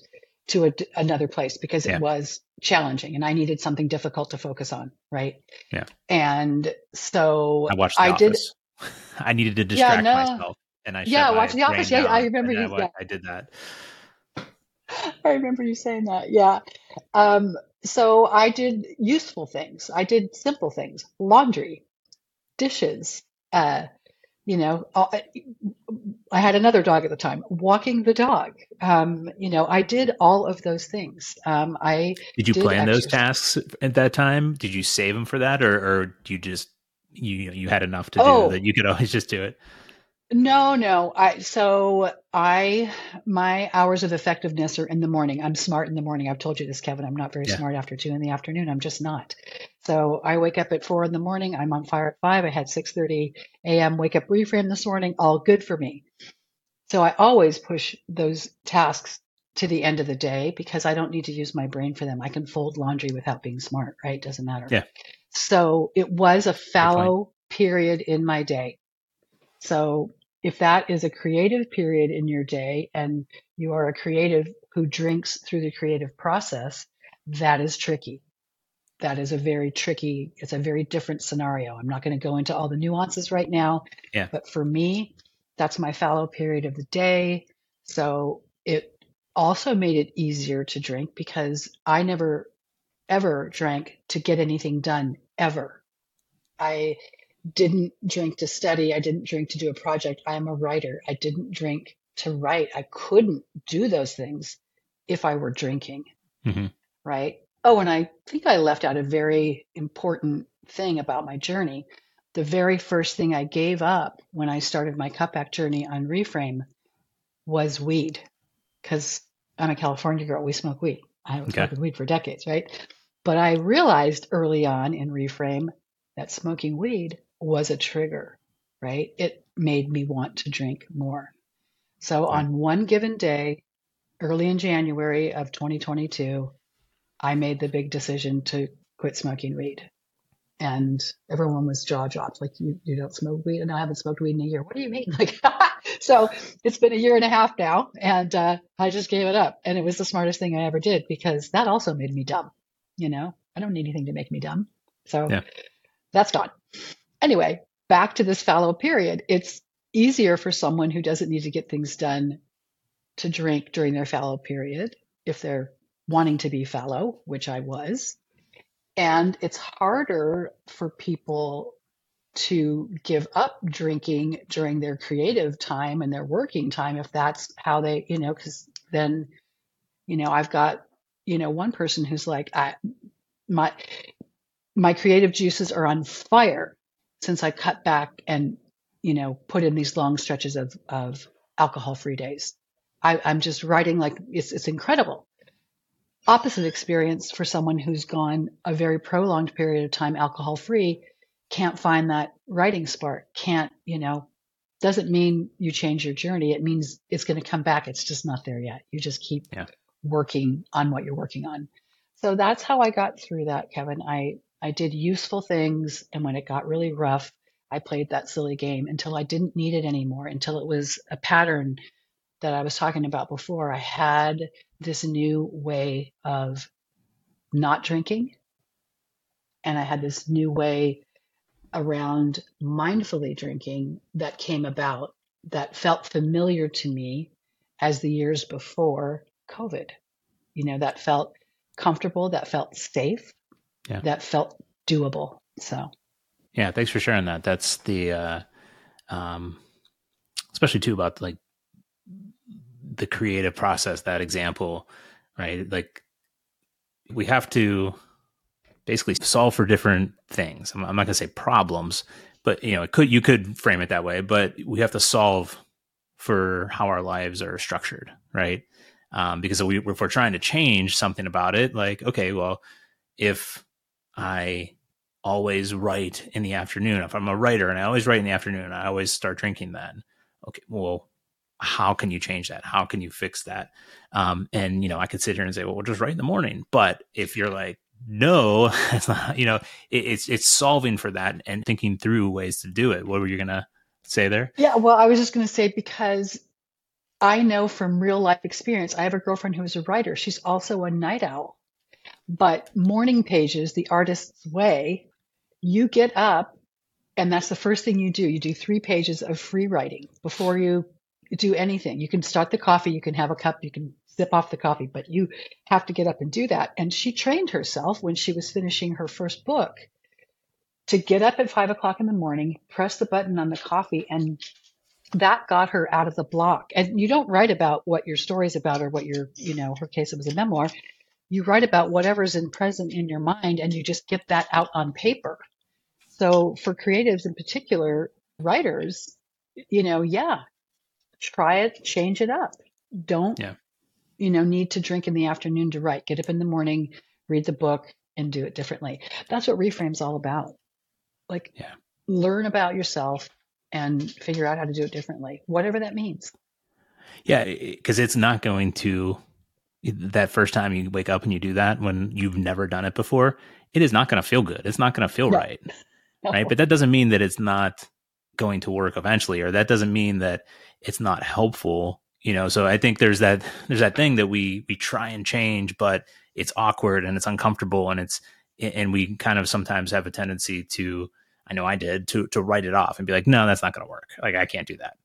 to a, another place because it yeah. was challenging and I needed something difficult to focus on. Right. Yeah. And so I watched I did. I needed to distract yeah, no. myself, and I yeah, watch The Office. Yeah, I remember you. I, yeah. I did that. I remember you saying that. Yeah. Um, so I did useful things. I did simple things: laundry, dishes. Uh, you know, I had another dog at the time. Walking the dog. Um, you know, I did all of those things. Um, I did you did plan exercise. those tasks at that time? Did you save them for that, or, or do you just you you had enough to oh. do that you could always just do it. No no. I so i my hours of effectiveness are in the morning. I'm smart in the morning. I've told you this kevin. I'm not very yeah. smart after two in the afternoon. I'm just not. So i wake up at four in the morning. I'm on fire at five. I had 6.30 a.m wake up reframe this morning. All good for me. So i always push those tasks to the end of the day because i don't need to use my brain for them. I can fold laundry without being smart right? Doesn't matter. Yeah so it was a fallow period in my day. So if that is a creative period in your day and you are a creative who drinks through the creative process, that is tricky. That is a very tricky, it's a very different scenario. I'm not going to go into all the nuances right now. Yeah. But for me, that's my fallow period of the day. So it also made it easier to drink because I never ever drank to get anything done ever. I didn't drink to study. I didn't drink to do a project. I am a writer. I didn't drink to write. I couldn't do those things if I were drinking. Mm-hmm. Right. Oh, and I think I left out a very important thing about my journey. The very first thing I gave up when I started my cutback journey on Reframe was weed because I'm a California girl. We smoke weed. I was Okay. smoking weed for decades, right? But I realized early on in Reframe that smoking weed was a trigger, right? It made me want to drink more. So on one given day, early in January of 2022, I made the big decision to quit smoking weed. And everyone was jaw dropped, like you, you don't smoke weed, and I haven't smoked weed in a year. What do you mean? Like, so it's been a year and a half now, and uh, I just gave it up, and it was the smartest thing I ever did because that also made me dumb. You know, I don't need anything to make me dumb, so Yeah. that's gone. Anyway, back to this fallow period. It's easier for someone who doesn't need to get things done to drink during their fallow period if they're wanting to be fallow, which I was. And it's harder for people to give up drinking during their creative time and their working time if that's how they, you know, because then, you know, I've got, you know, one person who's like, I, my, my creative juices are on fire since I cut back and, you know, put in these long stretches of, of alcohol free days. I, I'm just writing like it's, it's incredible. Opposite experience for someone who's gone a very prolonged period of time alcohol free, can't find that writing spark, can't, you know, doesn't mean you change your journey. It means it's going to come back. It's just not there yet. You just keep Yeah. Working on what you're working on. So that's how I got through that, Kevin. I, I did useful things. And when it got really rough, I played that silly game until I didn't need it anymore, until it was a pattern that I was talking about before. I had this new way of not drinking, and I had this new way around mindfully drinking that came about that felt familiar to me as the years before COVID. You know, that felt comfortable, that felt safe, Yeah. that felt doable. So, Yeah, thanks for sharing that. That's the uh um especially too about like the creative process, that example, right? Like we have to basically solve for different things. I'm, I'm not going to say problems, but you know, it could you could frame it that way, but we have to solve for how our lives are structured, right? Um, because we, if we're trying to change something about it, like okay, well, if I always write in the afternoon. If I'm a writer and I always write in the afternoon, I always start drinking then. Okay, well, how can you change that? How can you fix that? Um, and you know, I could sit here and say, well, we'll just write in the morning. But if you're like, no, you know, it, it's it's solving for that and thinking through ways to do it. What were you gonna say there? yeah, well, I was just to say because I know from real life experience, I have a girlfriend who is a writer. She's also a night owl. But morning pages, the artist's way, you get up and that's the first thing you do. You do three pages of free writing before you do anything. You can start the coffee, you can have a cup, you can sip off the coffee, but you have to get up and do that. And she trained herself when she was finishing her first book to get up at five o'clock in the morning, press the button on the coffee, and that got her out of the block. And you don't write about what your story's about or what your, you know, her case it was a memoir. You write about whatever's in present in your mind and you just get that out on paper. So for creatives in particular, writers, you know, yeah, try it, change it up. Don't, Yeah. you know, need to drink in the afternoon to write. Get up in the morning, read the book, and do it differently. That's what Reframe's all about. Like, Yeah. learn about yourself and figure out how to do it differently, whatever that means. Yeah, because it's not going to that first time you wake up and you do that when you've never done it before. It is not going to feel good. It's not going to feel No. right. right? But that doesn't mean that it's not going to work eventually, or that doesn't mean that it's not helpful. You know, so I think there's that there's that thing that we we try and change, but it's awkward and it's uncomfortable, and it's and we kind of sometimes have a tendency to, I know I did, to to write it off and be like, no, that's not going to work. Like I can't do that.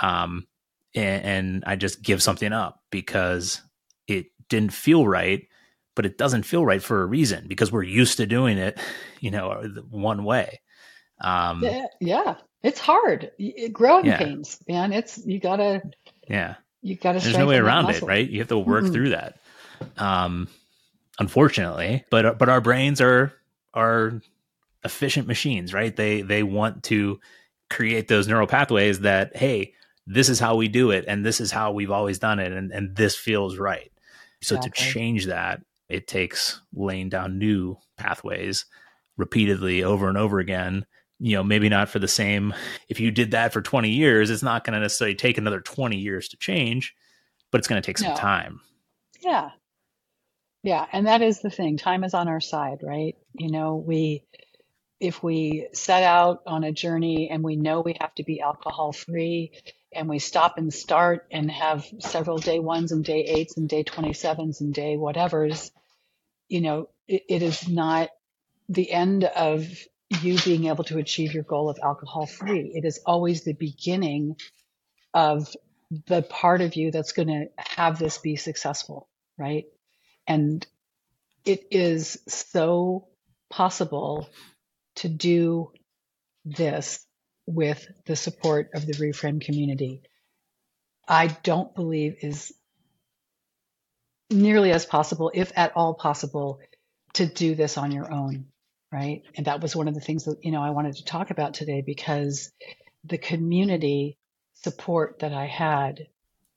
Um, and, and I just give something up because it didn't feel right but it doesn't feel right for a reason because we're used to doing it, you know, one way. Um, yeah. it's hard. It- Growing Yeah. pains, man. It's you gotta Yeah. you gotta. There's no way around it, right? You have to work Mhm. through that. Um, unfortunately. But but our brains are are efficient machines, right? They they want to create those neural pathways that hey, this is how we do it and this is how we've always done it and and this feels right. So exactly. to change that, it takes laying down new pathways repeatedly over and over again you know maybe not for the same if you did that for 20 years it's not going to necessarily take another 20 years to change but it's going to take some no. time yeah yeah and that is the thing time is on our side right you know we if we set out on a journey and we know we have to be alcohol free and we stop and start and have several day ones and day eights and day 27s and day whatevers you know it, it is not the end of you being able to achieve your goal of alcohol free. It is always the beginning of the part of you that's going to have this be successful, right? And it is so possible to do this with the support of the reframe community. I don't believe is nearly as possible, if at all possible, to do this on your own right? And that was one of the things that, you know, I wanted to talk about today because the community support that I had,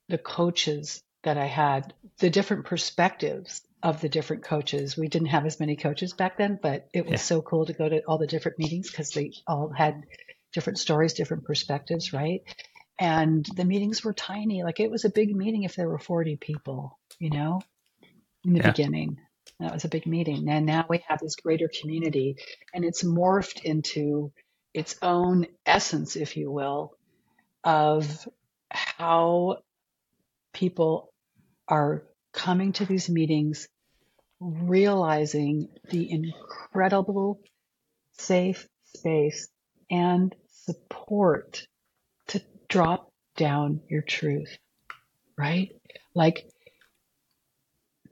the coaches that I had, the different perspectives of the different coaches. We didn't have as many coaches back then, but it was yeah. so cool to go to all the different meetings because they all had different stories, different perspectives, right? And the meetings were tiny. Like it was a big meeting if there were 40 people, you know, in the yeah. beginning. That was a big meeting. And now we have this greater community, and it's morphed into its own essence, if you will, of how people are coming to these meetings, realizing the incredible safe space and support to drop down your truth, right? Like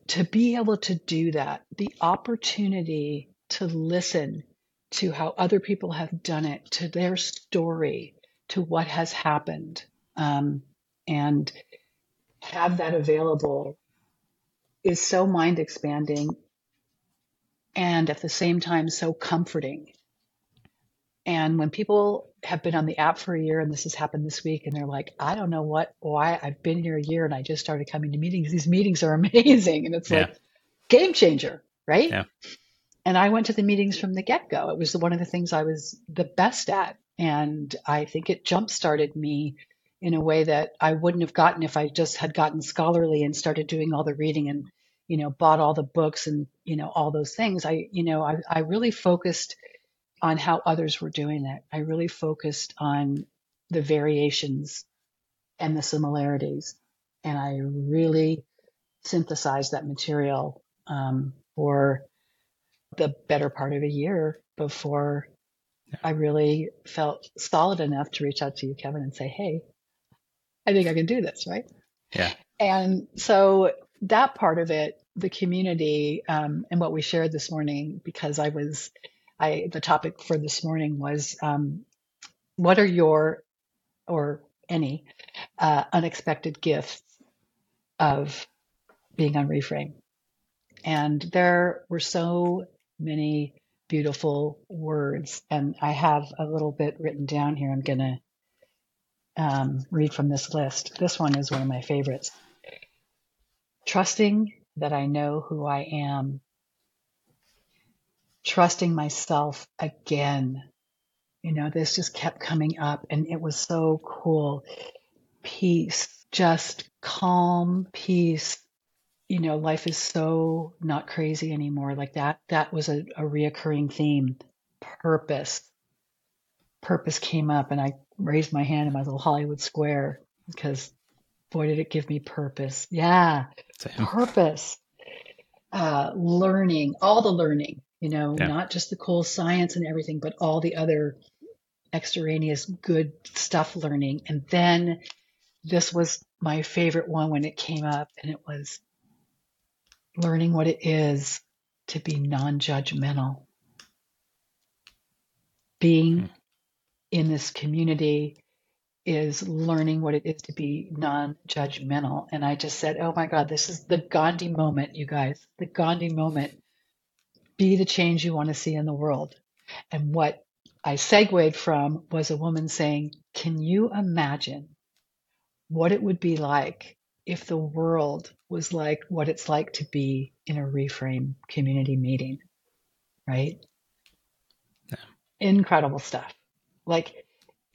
to be able to do that, the opportunity to listen to how other people have done it, to their story, to what has happened, um, and have that available is so mind expanding and at the same time so comforting. And when people have been on the app for a year and this has happened this week and they're like, I don't know what, why I've been here a year and I just started coming to meetings. These meetings are amazing. And it's yeah. like game changer, right? Yeah. And I went to the meetings from the get go. It was one of the things I was the best at. And I think it jump started me in a way that I wouldn't have gotten if I just had gotten scholarly and started doing all the reading and, you know, bought all the books and, you know, all those things. I, you know, I, I really focused on how others were doing it. I really focused on the variations and the similarities. And I really synthesized that material um, for the better part of a year before I really felt solid enough to reach out to you, Kevin, and say, hey, I think I can do this, right? Yeah. And so that part of it, the community, um, and what we shared this morning, because I was I the topic for this morning was um, what are your or any uh, unexpected gifts of being on reframe? And there were so many beautiful words and i have a little bit written down here i'm going to um, read from this list. This one is one of my favorites trusting that i know who i am trusting myself again. You know, this just kept coming up and it was so cool. Peace, just calm peace. You know, life is so not crazy anymore. Like that, that was a, a reoccurring theme. Purpose. Purpose came up and I raised my hand in my little Hollywood square because boy, did it give me purpose. Yeah. Same. Purpose. Uh, learning, all the learning, you know, yeah. not just the cool science and everything, but all the other extraneous good stuff learning. And then this was my favorite one when it came up, and it was learning what it is to be non judgmental. Being mm. in this community is learning what it is to be non-judgmental. And I just said, "Oh my God, this is the Gandhi moment, you guys. The Gandhi moment. Be the change you want to see in the world." And what I segued from was a woman saying, "Can you imagine what it would be like if the world was like what it's like to be in a reframe community meeting?" Right? Yeah. Incredible stuff. Like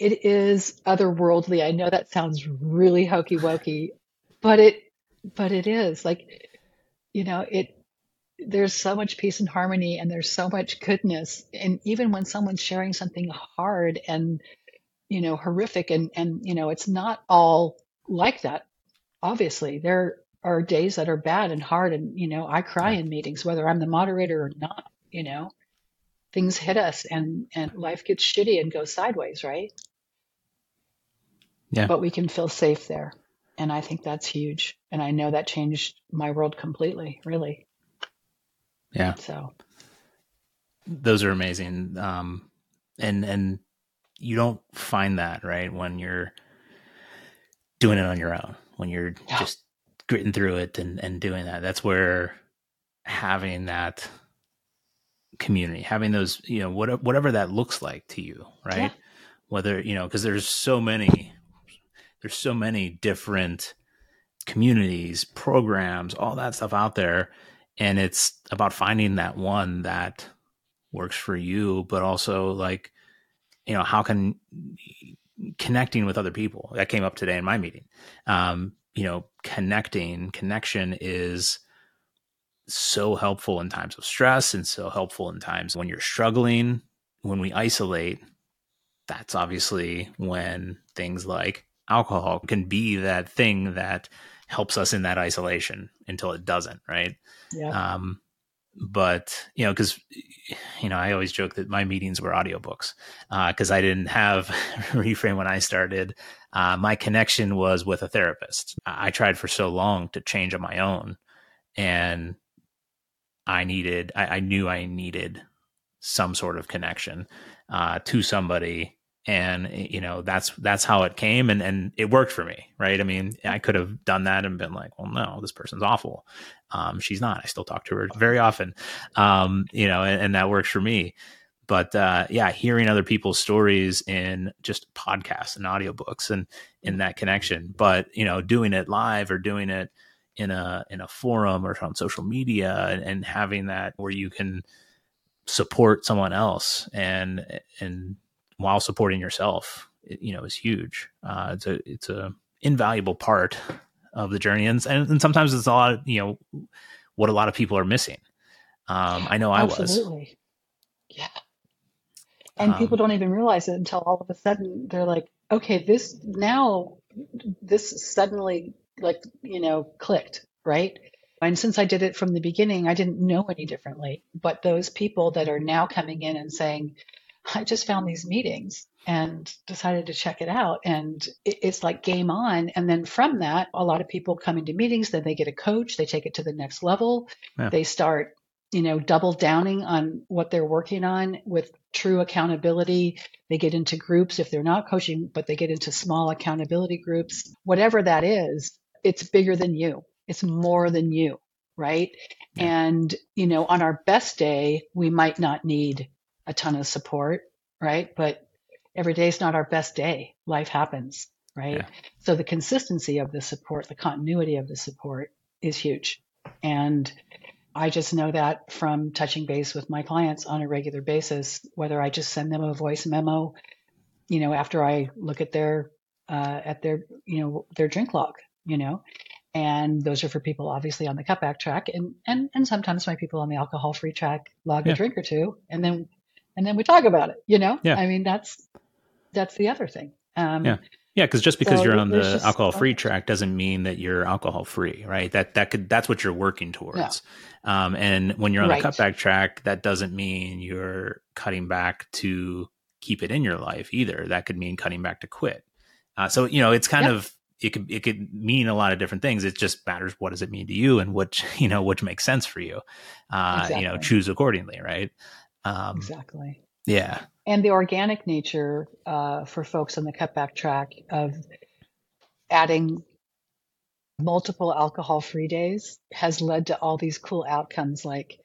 it is otherworldly. I know that sounds really hokey wokey, but it but it is. Like you know it there's so much peace and harmony and there's so much goodness. And even when someone's sharing something hard and you know horrific and and you know it's not all like that obviously. There are days that are bad and hard and you know I cry in meetings whether I'm the moderator or not you know. Things hit us and and life gets shitty and goes sideways right yeah. but we can feel safe there. And i think that's huge. And i know that changed my world completely really. Yeah. So. Those are amazing. Um and and you don't find that right when you're doing it on your own when you're yeah. just gritting through it and and doing that. That's where having that community, having those, you know, what, whatever that looks like to you, right? Yeah. Whether, you know, because there's so many, there's so many different communities, programs, all that stuff out there. And it's about finding that one that works for you, but also like, you know, how can connecting with other people that came up today in my meeting. Um, you know, connecting, connection is so helpful in times of stress and so helpful in times when you're struggling. When we isolate, that's obviously when things like alcohol can be that thing that helps us in that isolation until it doesn't, right? Yeah. Um, but you know, because you know, I always joke that my meetings were audiobooks because uh, I didn't have reframe when I started. Uh, my connection was with a therapist. I tried for so long to change on my own, and I needed, I, I knew I needed some sort of connection uh, to somebody and you know that's that's how it came and and it worked for me right? I mean i could have done that and been like well no this person's awful. Um, she's not. I still talk to her very often. Um, you know and, and, that works for me. But uh, yeah hearing other people's stories in just podcasts and audiobooks and in that connection. But you know doing it live or doing it in a in a forum or on social media and, and having that where you can support someone else and and while supporting yourself you know is huge uh, it's a it's a invaluable part of the journey and, and sometimes it's a lot of, you know what a lot of people are missing um, i know i Absolutely. was yeah and um, people don't even realize it until all of a sudden they're like okay this now this suddenly like, you know, clicked, right? And since I did it from the beginning, I didn't know any differently. But those people that are now coming in and saying, I just found these meetings and decided to check it out. And it's like game on. And then from that, a lot of people come into meetings, then they get a coach, they take it to the next level. Yeah. They start, you know, double downing on what they're working on with true accountability. They get into groups if they're not coaching, but they get into small accountability groups, whatever that is it's bigger than you. It's more than you, right? Yeah. And, you know, on our best day, we might not need a ton of support, right? But every day is not our best day. Life happens, right? Yeah. So the consistency of the support, the continuity of the support is huge. And I just know that from touching base with my clients on a regular basis, whether I just send them a voice memo, you know, after I look at their uh, at their you know their drink log you know, and those are for people obviously on the cutback track and and and sometimes my people on the alcohol free track log yeah. a drink or two and then and then we talk about it you know yeah. i mean that's that's the other thing um, yeah yeah because just because so you're on the alcohol free track doesn't mean that you're alcohol free right that that could that's what you're working towards yeah. um, and when you're on right. the cutback track that doesn't mean you're cutting back to keep it in your life either that could mean cutting back to quit uh, so you know it's kind yep. of it could it could mean a lot of different things. It just matters what does it mean to you and which you know which makes sense for you. Uh, exactly. You know, choose accordingly, right? Um, exactly. Yeah. And the organic nature uh, for folks on the cutback track of adding multiple alcohol free days has led to all these cool outcomes. Like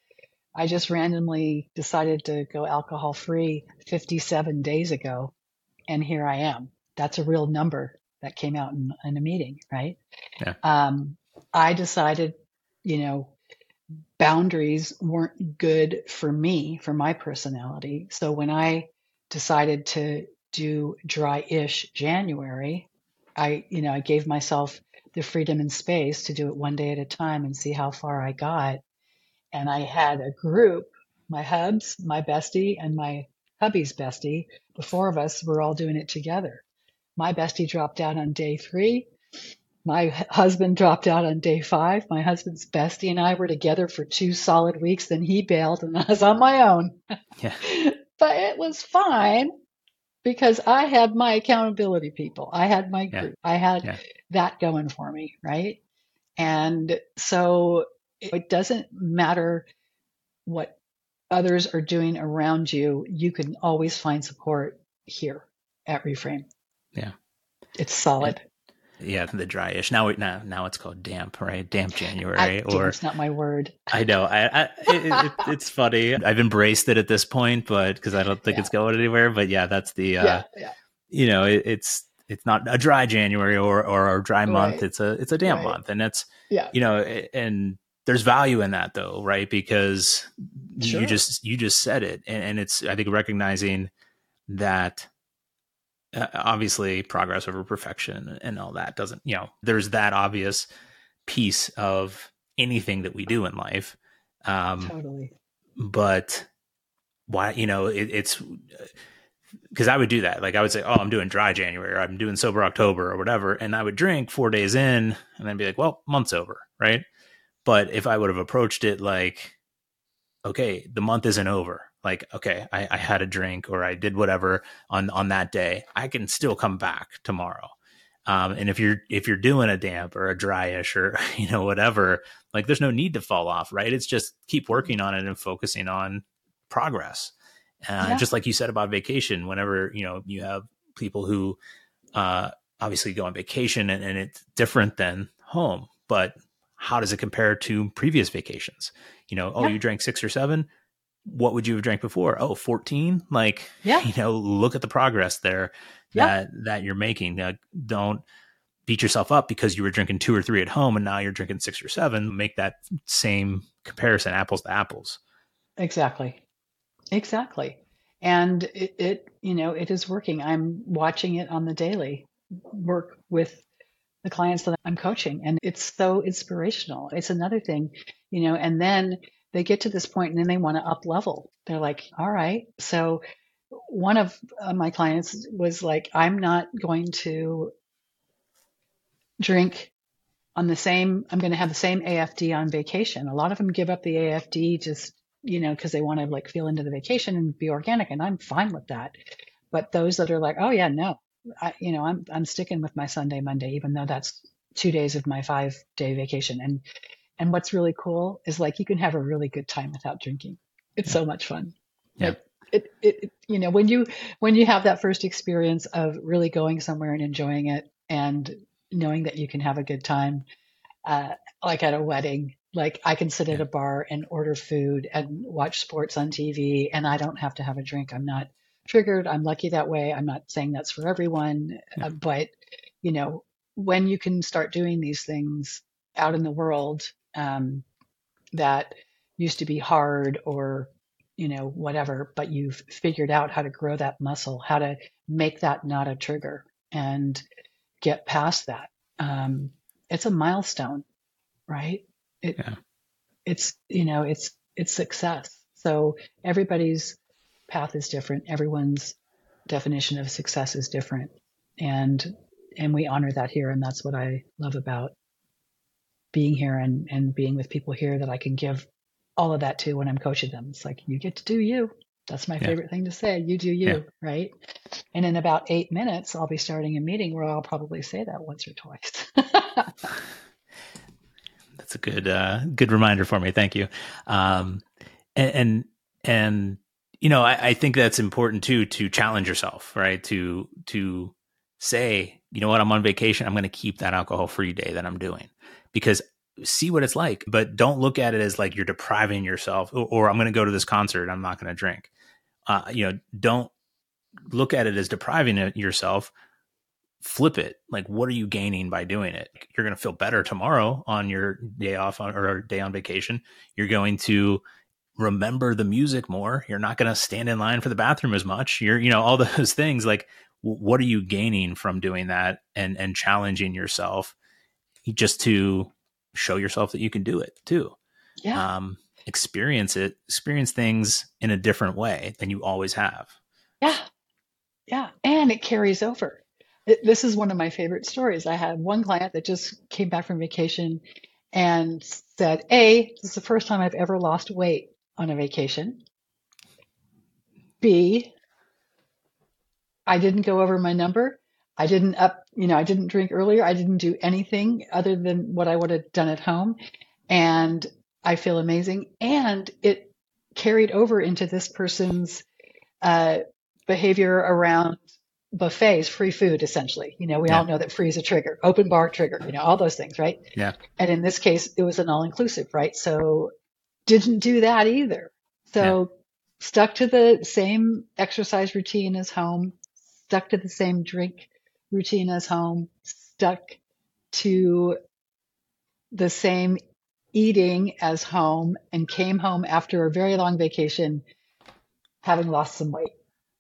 I just randomly decided to go alcohol free 57 days ago, and here I am. That's a real number that came out in, in a meeting, right? Yeah. Um, I decided, you know, boundaries weren't good for me, for my personality. So when I decided to do dry-ish January, I, you know, I gave myself the freedom and space to do it one day at a time and see how far I got. And I had a group, my hubs, my bestie, and my hubby's bestie. The four of us were all doing it together. My bestie dropped out on day three. My husband dropped out on day five. My husband's bestie and I were together for two solid weeks. Then he bailed and I was on my own. Yeah. but it was fine because I had my accountability people. I had my group. Yeah. I had yeah. that going for me, right? And so it doesn't matter what others are doing around you, you can always find support here at Reframe. Yeah. It's solid. Yeah, the dryish. Now, now, now it's called damp, right? Damp January. I, or it's not my word. I know. I, I it, it, it's funny. I've embraced it at this point, but because I don't think yeah. it's going anywhere. But yeah, that's the. Uh, yeah, yeah. You know, it, it's it's not a dry January or or a dry month. Right. It's a it's a damp right. month, and that's yeah. You know, and there's value in that though, right? Because sure. you just you just said it, and, and it's I think recognizing that uh, obviously progress over perfection and all that doesn't you know there's that obvious piece of anything that we do in life um totally. but why you know it, it's because i would do that. Like i would say oh i'm doing dry january or i'm doing sober october or whatever and i would drink four days in and then be like well month's over right? But if i would have approached it like okay the month isn't over like okay I, I, had a drink or i did whatever on on that day i can still come back tomorrow. Um, and if you're if you're doing a damp or a dryish or you know whatever like there's no need to fall off right? It's just keep working on it and focusing on progress. Uh, yeah. just like you said about vacation whenever you know you have people who uh, obviously go on vacation and, and it's different than home but how does it compare to previous vacations? You know oh yeah. you drank six or seven what would you have drank before? Oh, 14? Like, yeah. you know, look at the progress there yeah. that, that you're making. Now, don't beat yourself up because you were drinking two or three at home and now you're drinking six or seven. Make that same comparison, apples to apples. Exactly. Exactly. And it, it you know, it is working. I'm watching it on the daily work with the clients that I'm coaching and it's so inspirational. It's another thing, you know, and then they get to this point and then they want to up level. They're like, all right. So one of uh, my clients was like, I'm not going to drink on the same, I'm going to have the same AFD on vacation. A lot of them give up the AFD just, you know, because they want to like feel into the vacation and be organic. And I'm fine with that. But those that are like, oh yeah, no, I, you know, I'm, I'm sticking with my Sunday, Monday, even though that's two days of my five day vacation. And and what's really cool is like you can have a really good time without drinking. It's yeah. so much fun. Yeah. Like, it, it, you know, when you, when you have that first experience of really going somewhere and enjoying it and knowing that you can have a good time, uh, like at a wedding, like I can sit at a bar and order food and watch sports on TV and I don't have to have a drink. I'm not triggered. I'm lucky that way. I'm not saying that's for everyone, uh, but you know, when you can start doing these things out in the world um, that used to be hard or you know whatever but you've figured out how to grow that muscle how to make that not a trigger and get past that. Um, it's a milestone right? It, yeah. it's you know it's it's success. So everybody's path is different. Everyone's definition of success is different. And and we honor that here and that's what i love about being here and, and being with people here that I can give all of that to when I'm coaching them. It's like, you get to do you. That's my yeah. favorite thing to say. You do you, yeah. right? And in about eight minutes, I'll be starting a meeting where I'll probably say that once or twice. That's a good, uh, good reminder for me. Thank you. Um, and, and, and you know, I, I think that's important too to challenge yourself, right? To to say, you know what, I'm on vacation. I'm going to keep that alcohol free day that I'm doing because see what it's like, but don't look at it as like you're depriving yourself or, or I'm going to go to this concert. I'm not going to drink. Uh, you know, don't look at it as depriving yourself. Flip it. Like, what are you gaining by doing it? You're going to feel better tomorrow on your day off on, or day on vacation. You're going to remember the music more. You're not going to stand in line for the bathroom as much. You're, you know, all those things. Like, what are you gaining from doing that and and challenging yourself just to show yourself that you can do it too. Yeah. Um, experience it, experience things in a different way than you always have. Yeah. Yeah. And it carries over. It, this is one of my favorite stories. I had one client that just came back from vacation and said, A, this is the first time I've ever lost weight on a vacation. B, I didn't go over my number. I didn't up, you know, I didn't drink earlier. I didn't do anything other than what I would have done at home. And I feel amazing. And it carried over into this person's uh, behavior around buffets, free food, essentially. You know, we yeah. all know that free is a trigger, open bar trigger, you know, all those things, right? Yeah. And in this case, it was an all inclusive, right? So didn't do that either. So yeah. stuck to the same exercise routine as home, stuck to the same drink routine as home, stuck to the same eating as home, and came home after a very long vacation having lost some weight.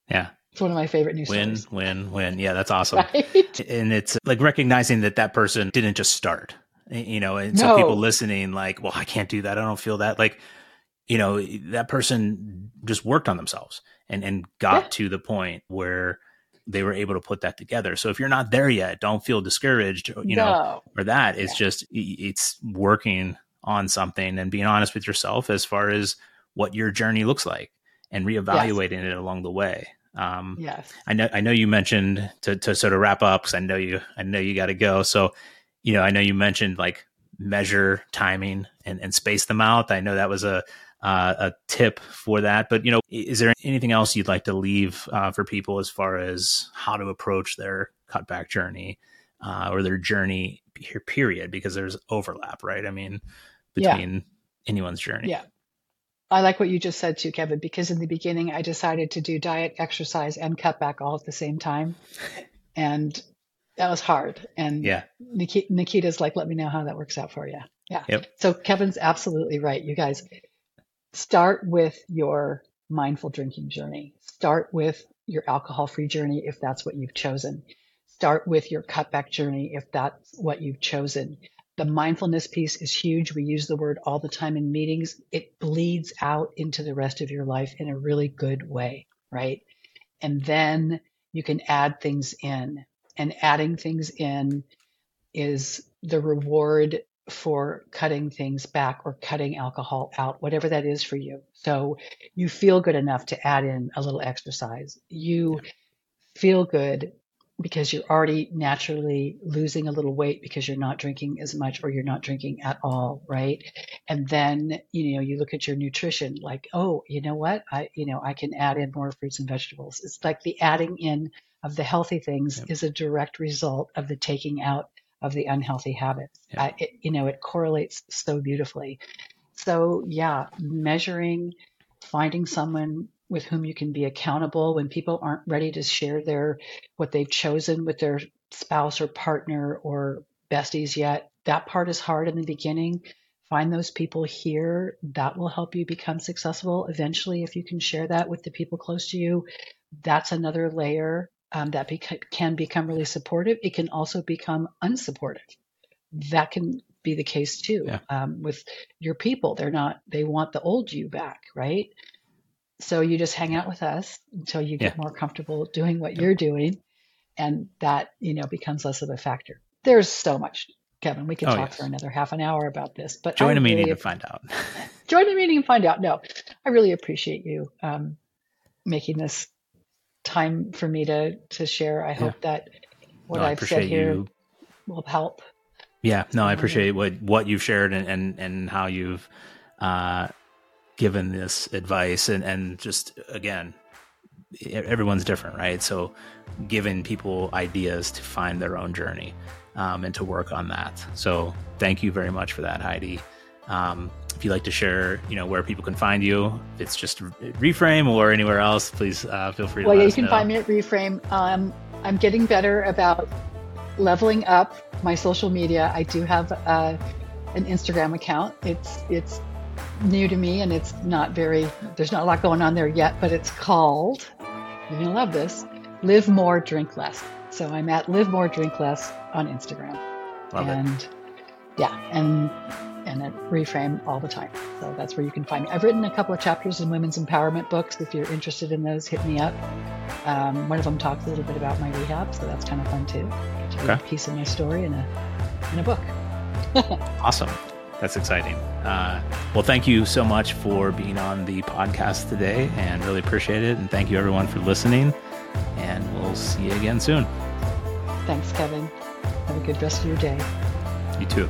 Yeah. It's one of my favorite news win, stories. Win, win, Yeah, that's awesome. Right? And it's like recognizing that that person didn't just start, you know, and some people listening like, well, I can't do that. I don't feel that. Like, you know, that person just worked on themselves and, and got yeah. to the point where they were able to put that together. So if you're not there yet, don't feel discouraged, you no. know, or that. It's yeah. just it's working on something and being honest with yourself as far as what your journey looks like and reevaluating yes. it along the way. Um, yes, I know. I know you mentioned to to sort of wrap up because I know you. I know you got to go. So, you know, I know you mentioned like measure timing and and space them out. I know that was a uh, a tip for that. But you know, is there anything else you'd like to leave uh, for people as far as how to approach their cutback journey uh, or their journey period? Because there's overlap, right? I mean, between yeah. anyone's journey. Yeah. I like what you just said too, Kevin, because in the beginning I decided to do diet, exercise, and cutback all at the same time. And that was hard. And yeah, Nikita's like, let me know how that works out for you. Yeah. Yep. So Kevin's absolutely right. You guys, start with your mindful drinking journey. Start with your alcohol free journey if that's what you've chosen. Start with your cutback journey if that's what you've chosen. The mindfulness piece is huge. We use the word all the time in meetings. It bleeds out into the rest of your life in a really good way, right? And then you can add things in. And adding things in is the reward for cutting things back or cutting alcohol out, whatever that is for you. So you feel good enough to add in a little exercise. You feel good because you're already naturally losing a little weight because you're not drinking as much or you're not drinking at all, right? And then, you know, you look at your nutrition like, oh, you know what? I, you know, I can add in more fruits and vegetables. It's like the adding in of the healthy things yep. is a direct result of the taking out of the unhealthy habits. Yeah. I, it, you know, it correlates so beautifully. So, yeah, measuring, finding someone with whom you can be accountable when people aren't ready to share their what they've chosen with their spouse or partner or besties yet. That part is hard in the beginning. Find those people here. That will help you become successful eventually if you can share that with the people close to you. That's another layer um, that can become really supportive. It can also become unsupportive. That can be the case too yeah. um, with your people. They're not, they want the old you back, right? So you just hang out with us until you get yeah. more comfortable doing what yeah. you're doing. And that, you know, becomes less of a factor. There's so much, Kevin. We could oh, talk yes. for another half an hour about this, but join I a meeting really, to find out. join a meeting and find out. No, I really appreciate you um, making this time for me to to share. I hope yeah. that what no, I've said here you. will help. Yeah, no, I appreciate what what you've shared and and, and how you've uh, given this advice and and just again everyone's different right so giving people ideas to find their own journey um, and to work on that so thank you very much for that heidi um, if you'd like to share you know where people can find you if it's just reframe or anywhere else please uh, feel free to well yeah you can know. find me at reframe. Um, i'm getting better about leveling up my social media. I do have uh, an instagram account. It's it's new to me and it's not very there's not a lot going on there yet but it's called you're gonna love this live more drink less. So i'm at live more drink less on instagram. Love and it. yeah and and at reframe all the time so that's where you can find me i've written a couple of chapters in women's empowerment books if you're interested in those hit me up um, one of them talks a little bit about my rehab so that's kind of fun too to okay. a piece of my story in a in a book awesome that's exciting. Uh, well, thank you so much for being on the podcast today and really appreciate it. And thank you everyone for listening. And we'll see you again soon. Thanks, Kevin. Have a good rest of your day. You too.